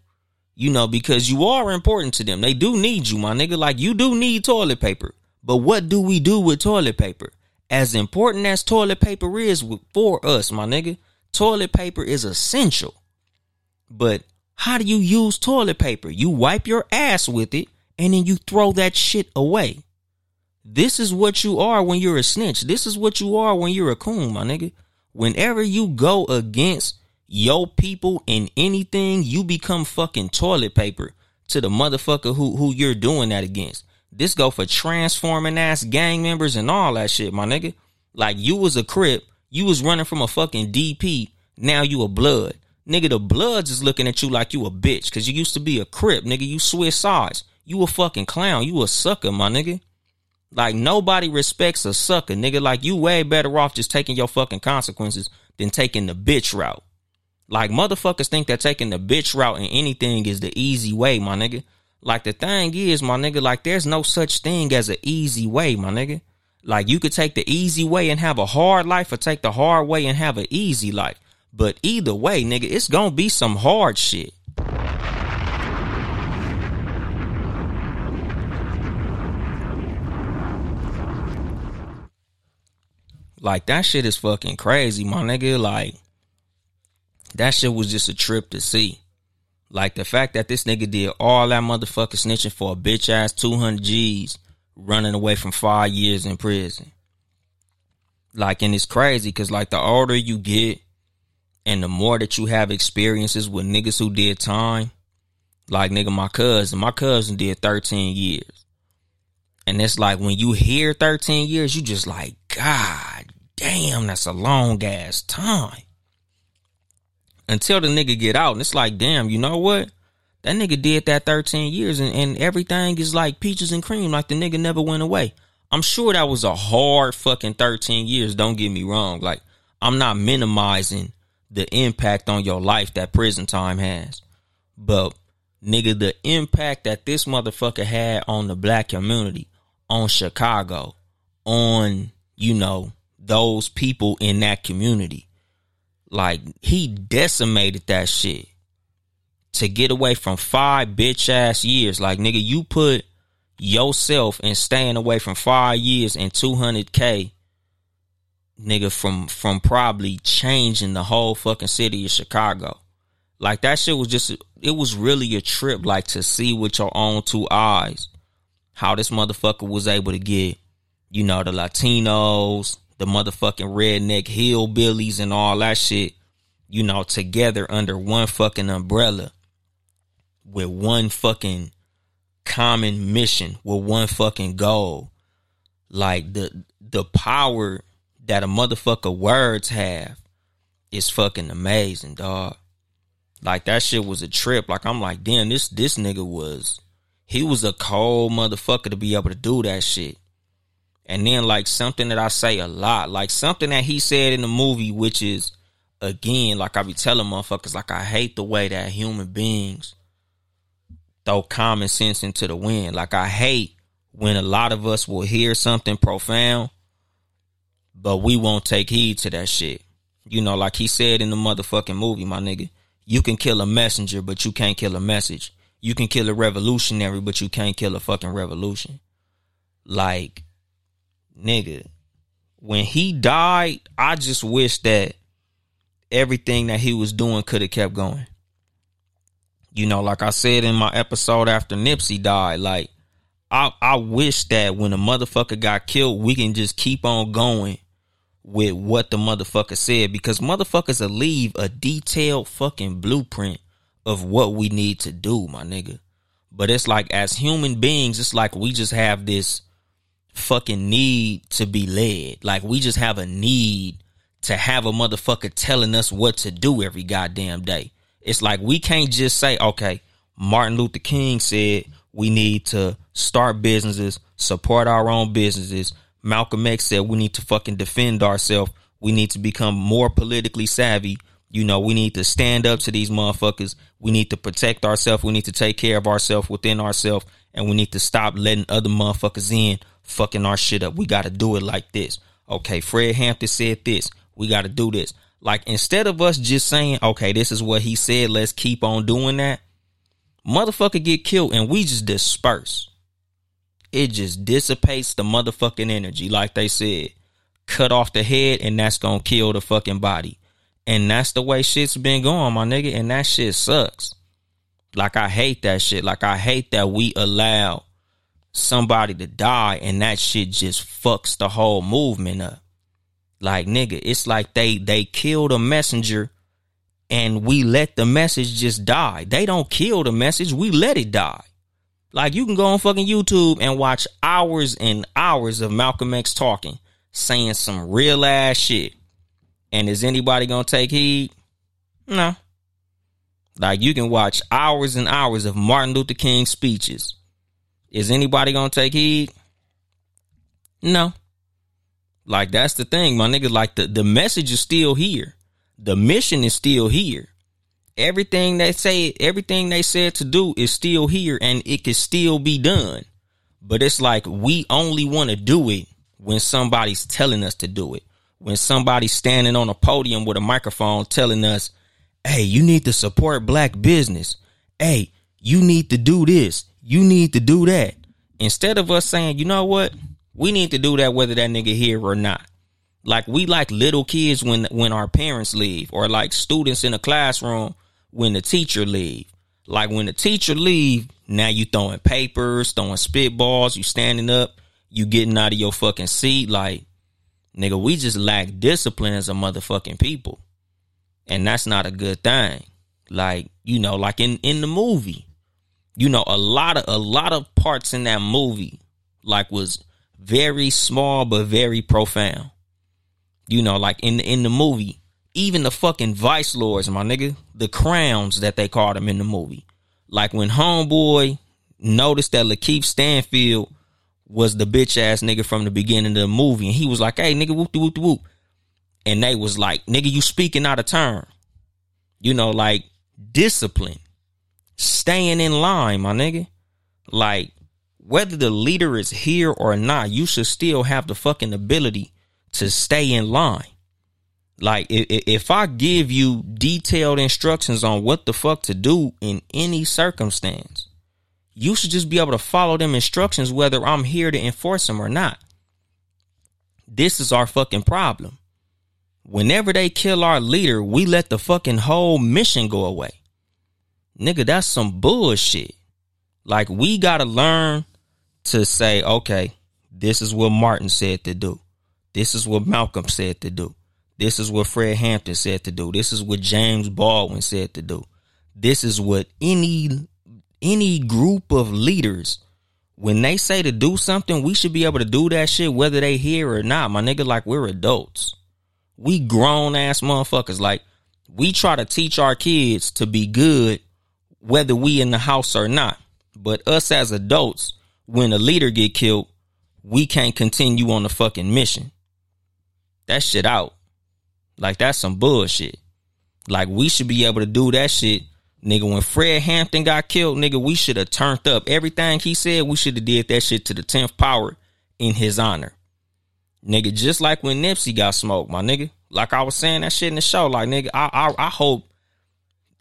you know, because you are important to them. They do need you, my nigga. Like you do need toilet paper. But what do we do with toilet paper? As important as toilet paper is for us, my nigga, toilet paper is essential. But how do you use toilet paper? You wipe your ass with it and then you throw that shit away. This is what you are when you're a snitch. This is what you are when you're a coon, my nigga. Whenever you go against your people in anything, you become fucking toilet paper to the motherfucker who who you're doing that against. This go for transforming ass gang members and all that shit, my nigga. Like you was a crip, you was running from a fucking DP, now you a blood. Nigga, the Bloods is looking at you like you a bitch because you used to be a crip, nigga. You switch sides. You a fucking clown. You a sucker, my nigga. Like nobody respects a sucker, nigga. Like you way better off just taking your fucking consequences than taking the bitch route. Like motherfuckers think that taking the bitch route in anything is the easy way, my nigga. Like the thing is, my nigga, like there's no such thing as an easy way, my nigga. Like you could take the easy way and have a hard life or take the hard way and have an easy life. But either way, nigga, it's gonna be some hard shit. Like that shit is fucking crazy, my nigga. Like that shit was just a trip to see. Like the fact that this nigga did all that motherfucking snitching for a bitch ass 200 G's running away from five years in prison. Like, and it's crazy because like the older you get, and the more that you have experiences with niggas who did time, like nigga, my cousin, my cousin did 13 years. And it's like when you hear 13 years, you just like, God damn, that's a long ass time. Until the nigga get out. And it's like, damn, you know what? That nigga did that 13 years and, and everything is like peaches and cream, like the nigga never went away. I'm sure that was a hard fucking 13 years, don't get me wrong. Like, I'm not minimizing the impact on your life that prison time has. But nigga, the impact that this motherfucker had on the black community, on Chicago, on, you know, those people in that community. Like he decimated that shit to get away from five bitch ass years. Like nigga, you put yourself in staying away from five years and 200K, nigga, from, from probably changing the whole fucking city of Chicago. Like that shit was just, it was really a trip, like to see with your own two eyes how this motherfucker was able to get, you know, the Latinos, the motherfucking redneck hillbillies and all that shit, you know, together under one fucking umbrella with one fucking common mission, with one fucking goal. Like the the power that a motherfucker words have is fucking amazing, dog. Like that shit was a trip. Like I'm like, damn, this this nigga was he was a cold motherfucker to be able to do that shit. And then like something that I say a lot, like something that he said in the movie, which is again, like I be telling motherfuckers, like I hate the way that human beings throw common sense into the wind. Like I hate when a lot of us will hear something profound, but we won't take heed to that shit. You know, like he said in the motherfucking movie, my nigga, you can kill a messenger, but you can't kill a message. You can kill a revolutionary, but you can't kill a fucking revolution. Like, nigga, when he died, I just wish that everything that he was doing could have kept going. You know, like I said in my episode after Nipsey died, like I I wish that when a motherfucker got killed, we can just keep on going with what the motherfucker said because motherfuckers will leave a detailed fucking blueprint of what we need to do, my nigga. But it's like as human beings, it's like we just have this fucking need to be led. Like we just have a need to have a motherfucker telling us what to do every goddamn day. It's like we can't just say, okay, Martin Luther King said we need to start businesses, support our own businesses. Malcolm X said we need to fucking defend ourselves. We need to become more politically savvy. You know, we need to stand up to these motherfuckers. We need to protect ourselves. We need to take care of ourselves within ourselves. And we need to stop letting other motherfuckers in, fucking our shit up. We got to do it like this. Okay, Fred Hampton said this. We got to do this. Like, instead of us just saying, okay, this is what he said, let's keep on doing that, motherfucker get killed and we just disperse. It just dissipates the motherfucking energy, like they said. Cut off the head and that's gonna kill the fucking body. And that's the way shit's been going, my nigga. And that shit sucks. Like I hate that shit. Like I hate that we allow somebody to die and that shit just fucks the whole movement up. Like nigga, it's like they they killed a messenger and we let the message just die. They don't kill the message, we let it die. Like you can go on fucking YouTube and watch hours and hours of Malcolm X talking, saying some real ass shit. And is anybody gonna take heed? No. Like you can watch hours and hours of Martin Luther King speeches. Is anybody gonna take heed? No. Like that's the thing, my nigga. Like the, the message is still here. The mission is still here. Everything they say, everything they said to do is still here and it can still be done. But it's like we only want to do it when somebody's telling us to do it. When somebody's standing on a podium with a microphone telling us, hey, you need to support black business. Hey, you need to do this. You need to do that. Instead of us saying, you know what? We need to do that whether that nigga here or not. Like we like little kids when when our parents leave, or like students in a classroom when the teacher leave. Like when the teacher leave, now you throwing papers, throwing spitballs, you standing up, you getting out of your fucking seat. Like, nigga, we just lack discipline as a motherfucking people. And that's not a good thing. Like, you know, like in, in the movie, you know, a lot of a lot of parts in that movie, like was very small but very profound. You know, like in in the movie, even the fucking vice lords, my nigga, the crowns that they called them in the movie. Like when Homeboy noticed that LaKeith Stanfield was the bitch ass nigga from the beginning of the movie, and he was like, "Hey, nigga, whoop de whoop whoop," and they was like, "Nigga, you speaking out of turn." You know, like discipline, staying in line, my nigga. Like whether the leader is here or not, you should still have the fucking ability to stay in line. Like if, if I give you detailed instructions on what the fuck to do in any circumstance, you should just be able to follow them instructions whether I'm here to enforce them or not. This is our fucking problem. Whenever they kill our leader, we let the fucking whole mission go away. Nigga, that's some bullshit. Like we gotta learn to say, okay, this is what Martin said to do. This is what Malcolm said to do. This is what Fred Hampton said to do. This is what James Baldwin said to do. This is what any any group of leaders when they say to do something, we should be able to do that shit whether they hear or not. My nigga, like we're adults. We grown ass motherfuckers. Like we try to teach our kids to be good whether we in the house or not. But us as adults, when a leader get killed, we can't continue on the fucking mission. That shit out. Like that's some bullshit. Like we should be able to do that shit. Nigga, when Fred Hampton got killed, nigga, we should have turned up everything he said. We should have did that shit to the 10th power in his honor. Nigga, just like when Nipsey got smoked, my nigga. Like I was saying that shit in the show. Like, nigga, I I, I hope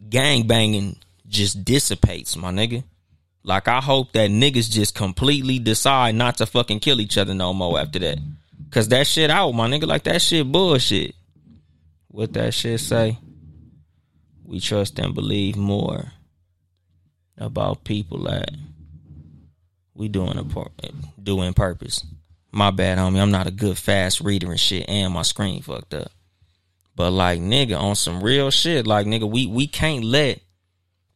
gang banging just dissipates, my nigga. Like I hope that niggas just completely decide not to fucking kill each other no more after that. Cause that shit out, my nigga. Like that shit bullshit. What that shit say? We trust and believe more about people that we doing a doing purpose. My bad, homie. I'm not a good fast reader and shit, and my screen fucked up. But like, nigga, on some real shit, like, nigga, we we can't let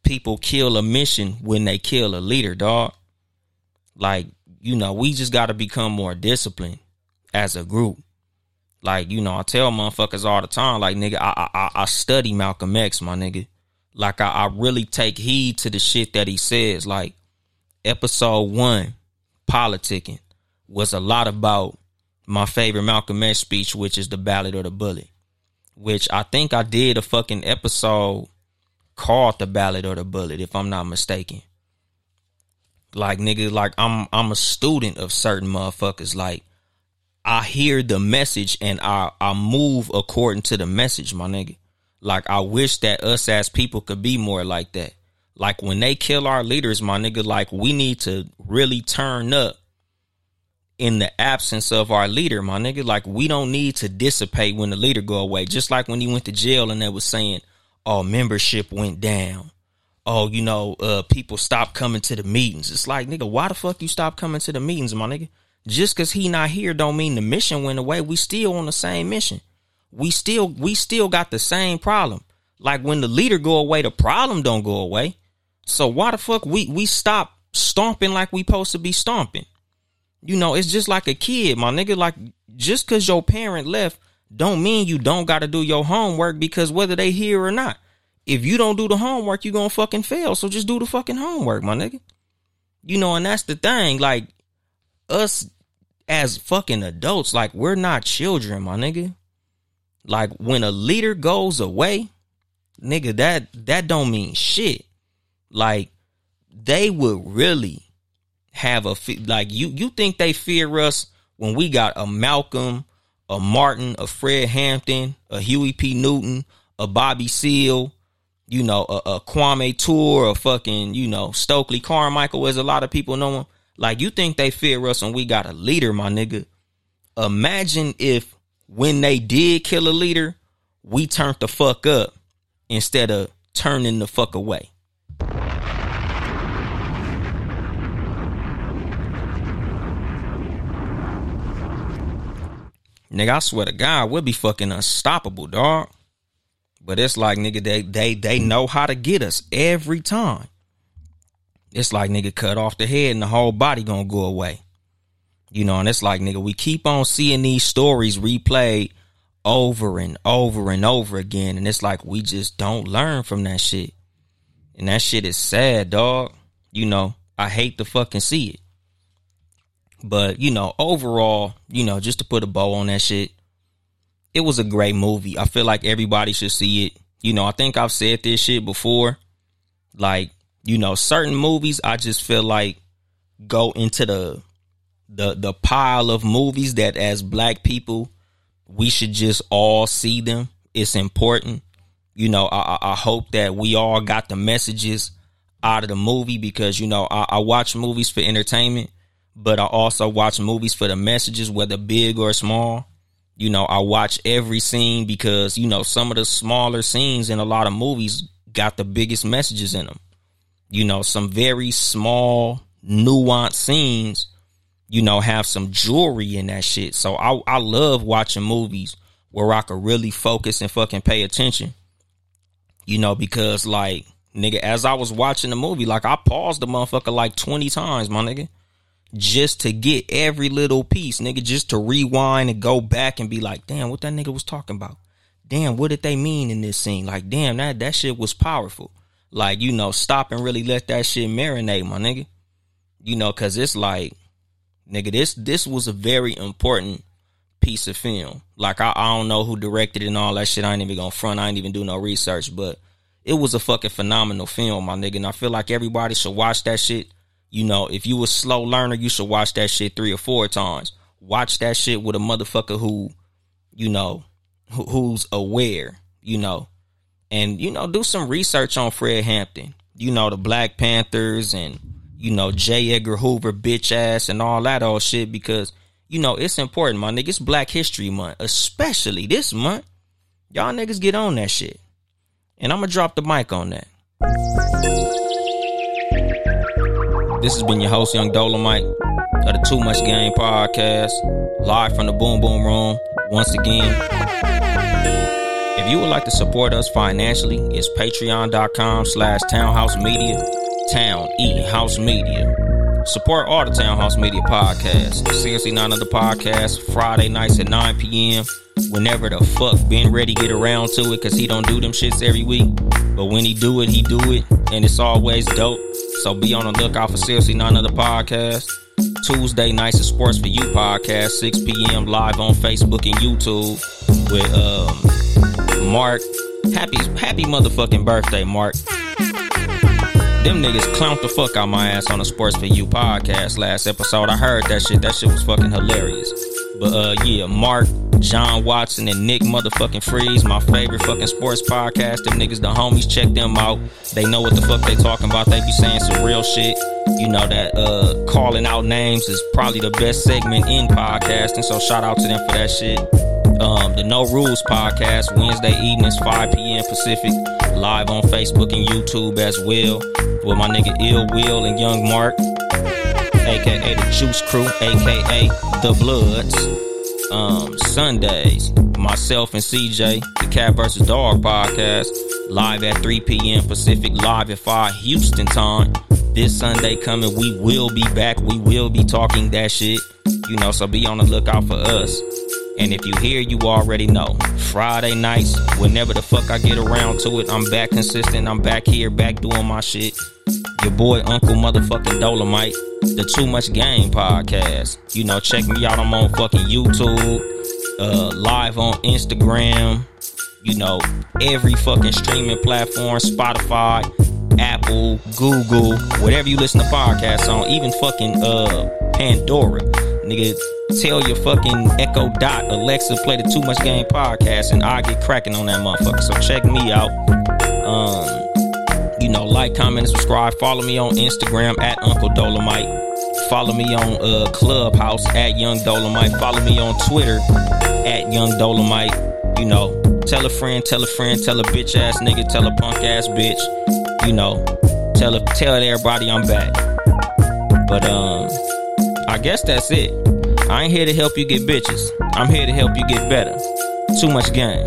people kill a mission when they kill a leader, dog. Like, you know, we just got to become more disciplined as a group. Like, you know, I tell motherfuckers all the time, like, nigga, I I, I study Malcolm X, my nigga. Like, I, I really take heed to the shit that he says. Like, episode one, politicking, was a lot about my favorite Malcolm X speech, which is the Ballot or the Bullet. Which I think I did a fucking episode called the Ballot or the Bullet, if I'm not mistaken. Like nigga, like I'm I'm a student of certain motherfuckers. Like I hear the message and I I move according to the message, my nigga. Like I wish that us as people could be more like that. Like when they kill our leaders, my nigga, like we need to really turn up in the absence of our leader, my nigga. Like we don't need to dissipate when the leader go away. Just like when he went to jail and they was saying, oh, membership went down. Oh, you know, uh, people stopped coming to the meetings. It's like, nigga, why the fuck you stop coming to the meetings, my nigga? Just cause he not here don't mean the mission went away. We still on the same mission. We still we still got the same problem. Like when the leader go away, the problem don't go away. So why the fuck we we stop stomping like we supposed to be stomping? You know, it's just like a kid, my nigga. Like just cause your parent left don't mean you don't got to do your homework because whether they here or not, if you don't do the homework, you gonna fucking fail. So just do the fucking homework, my nigga. You know, and that's the thing. Like us as fucking adults, like we're not children, my nigga. Like when a leader goes away, nigga, that that don't mean shit. Like they would really have a like you you think they fear us when we got a Malcolm a Martin, a Fred Hampton, a Huey P. Newton, a Bobby Seale, you know, a, a Kwame Ture, a fucking, you know, Stokely Carmichael, as a lot of people know him. Like, you think they fear us and we got a leader, my nigga. Imagine if when they did kill a leader, we turned the fuck up instead of turning the fuck away. Nigga, I swear to God, we'll be fucking unstoppable, dog. But it's like, nigga, they they they know how to get us every time. It's like, nigga, cut off the head and the whole body gonna go away. You know, and it's like, nigga, we keep on seeing these stories replayed over and over and over again. And it's like, we just don't learn from that shit. And that shit is sad, dog. You know, I hate to fucking see it. But, you know, overall, you know, just to put a bow on that shit, it was a great movie. I feel like everybody should see it. You know, I think I've said this shit before. Like, you know, certain movies I just feel like go into the the the pile of movies that as black people we should just all see them. It's important. You know, I, I hope that we all got the messages out of the movie because you know I, I watch movies for entertainment, but I also watch movies for the messages, whether big or small. You know, I watch every scene because you know some of the smaller scenes in a lot of movies got the biggest messages in them. You know, some very small, nuanced scenes. You know, have some jewelry in that shit. So I I love watching movies where I could really focus and fucking pay attention. You know, because like nigga, as I was watching the movie, like I paused the motherfucker like 20 times, my nigga. Just to get every little piece, nigga, just to rewind and go back and be like, damn, what that nigga was talking about. Damn, what did they mean in this scene? Like, damn, that, that shit was powerful. Like, you know, stop and really let that shit marinate, my nigga. You know, cause it's like, nigga, this this was a very important piece of film. Like I, I don't know who directed it and all that shit. I ain't even gonna front. I ain't even do no research, but it was a fucking phenomenal film, my nigga. And I feel like everybody should watch that shit. You know, if you a slow learner, you should watch that shit three or four times. Watch that shit with a motherfucker who, you know, who, who's aware, you know, and you know, do some research on Fred Hampton. You know, the Black Panthers and you know J. Edgar Hoover bitch ass and all that old shit because you know it's important, my nigga. It's Black History Month, especially this month. Y'all niggas get on that shit. And I'm gonna drop the mic on that. This has been your host, Yung Dolemite, of the Too Much Game podcast, live from the Boom Boom Room. Once again, if you would like to support us financially, it's patreon.com slash townhouse media, town E house media. Support all the Townhouse Media podcasts. Seriously, none of the podcasts, Friday nights at 9 p.m whenever the fuck Ben Ready get around to it, cause he don't do them shits every week. But when he do it, he do it, and it's always dope. So be on the lookout for seriously none of the podcast. Tuesday nights of Sports for You podcast, 6 p.m. live on Facebook and YouTube with um, Mark. Happy happy motherfucking birthday, Mark. Them niggas clowned the fuck out my ass on the Sports for You podcast last episode. I heard that shit. That shit was fucking hilarious. But uh yeah, Mark, John Watson, and Nick motherfucking Freeze, my favorite fucking sports podcast. Them niggas, the homies, check them out. They know what the fuck they talking about. They be saying some real shit. You know that uh calling out names is probably the best segment in podcasting. So shout out to them for that shit. Um, the No Rules podcast, Wednesday evenings, 5 p.m. Pacific, live on Facebook and YouTube as well, with my nigga Ill Will and Young Mark aka the Juice Crew, aka the Bloods. Um, Sundays, myself and CJ, the Cat vs. Dog podcast, live at 3 p.m. Pacific, live at 5 Houston time. This Sunday coming, we will be back. We will be talking that shit. You know, so be on the lookout for us. And if you hear, you already know. Friday nights, whenever the fuck I get around to it, I'm back consistent. I'm back here, back doing my shit. Your boy, Uncle Motherfucking Dolemite, the Too Much Game podcast. You know, check me out. I'm on fucking YouTube, uh, live on Instagram. You know, every fucking streaming platform, Spotify, Apple, Google, whatever you listen to podcasts on, even fucking uh Pandora. Nigga, tell your fucking Echo Dot, Alexa, play the Too Much Game podcast, and I get cracking on that motherfucker. So check me out. Um, you know, like, comment, and subscribe. Follow me on Instagram at Uncle Dolemite. Follow me on uh, Clubhouse at Yung Dolemite. Follow me on Twitter at Yung Dolemite. You know, tell a friend, tell a friend, tell a bitch ass nigga, tell a punk ass bitch. You know, tell a, tell everybody I'm back. But um, I guess that's it. I ain't here to help you get bitches. I'm here to help you get better. Too much game.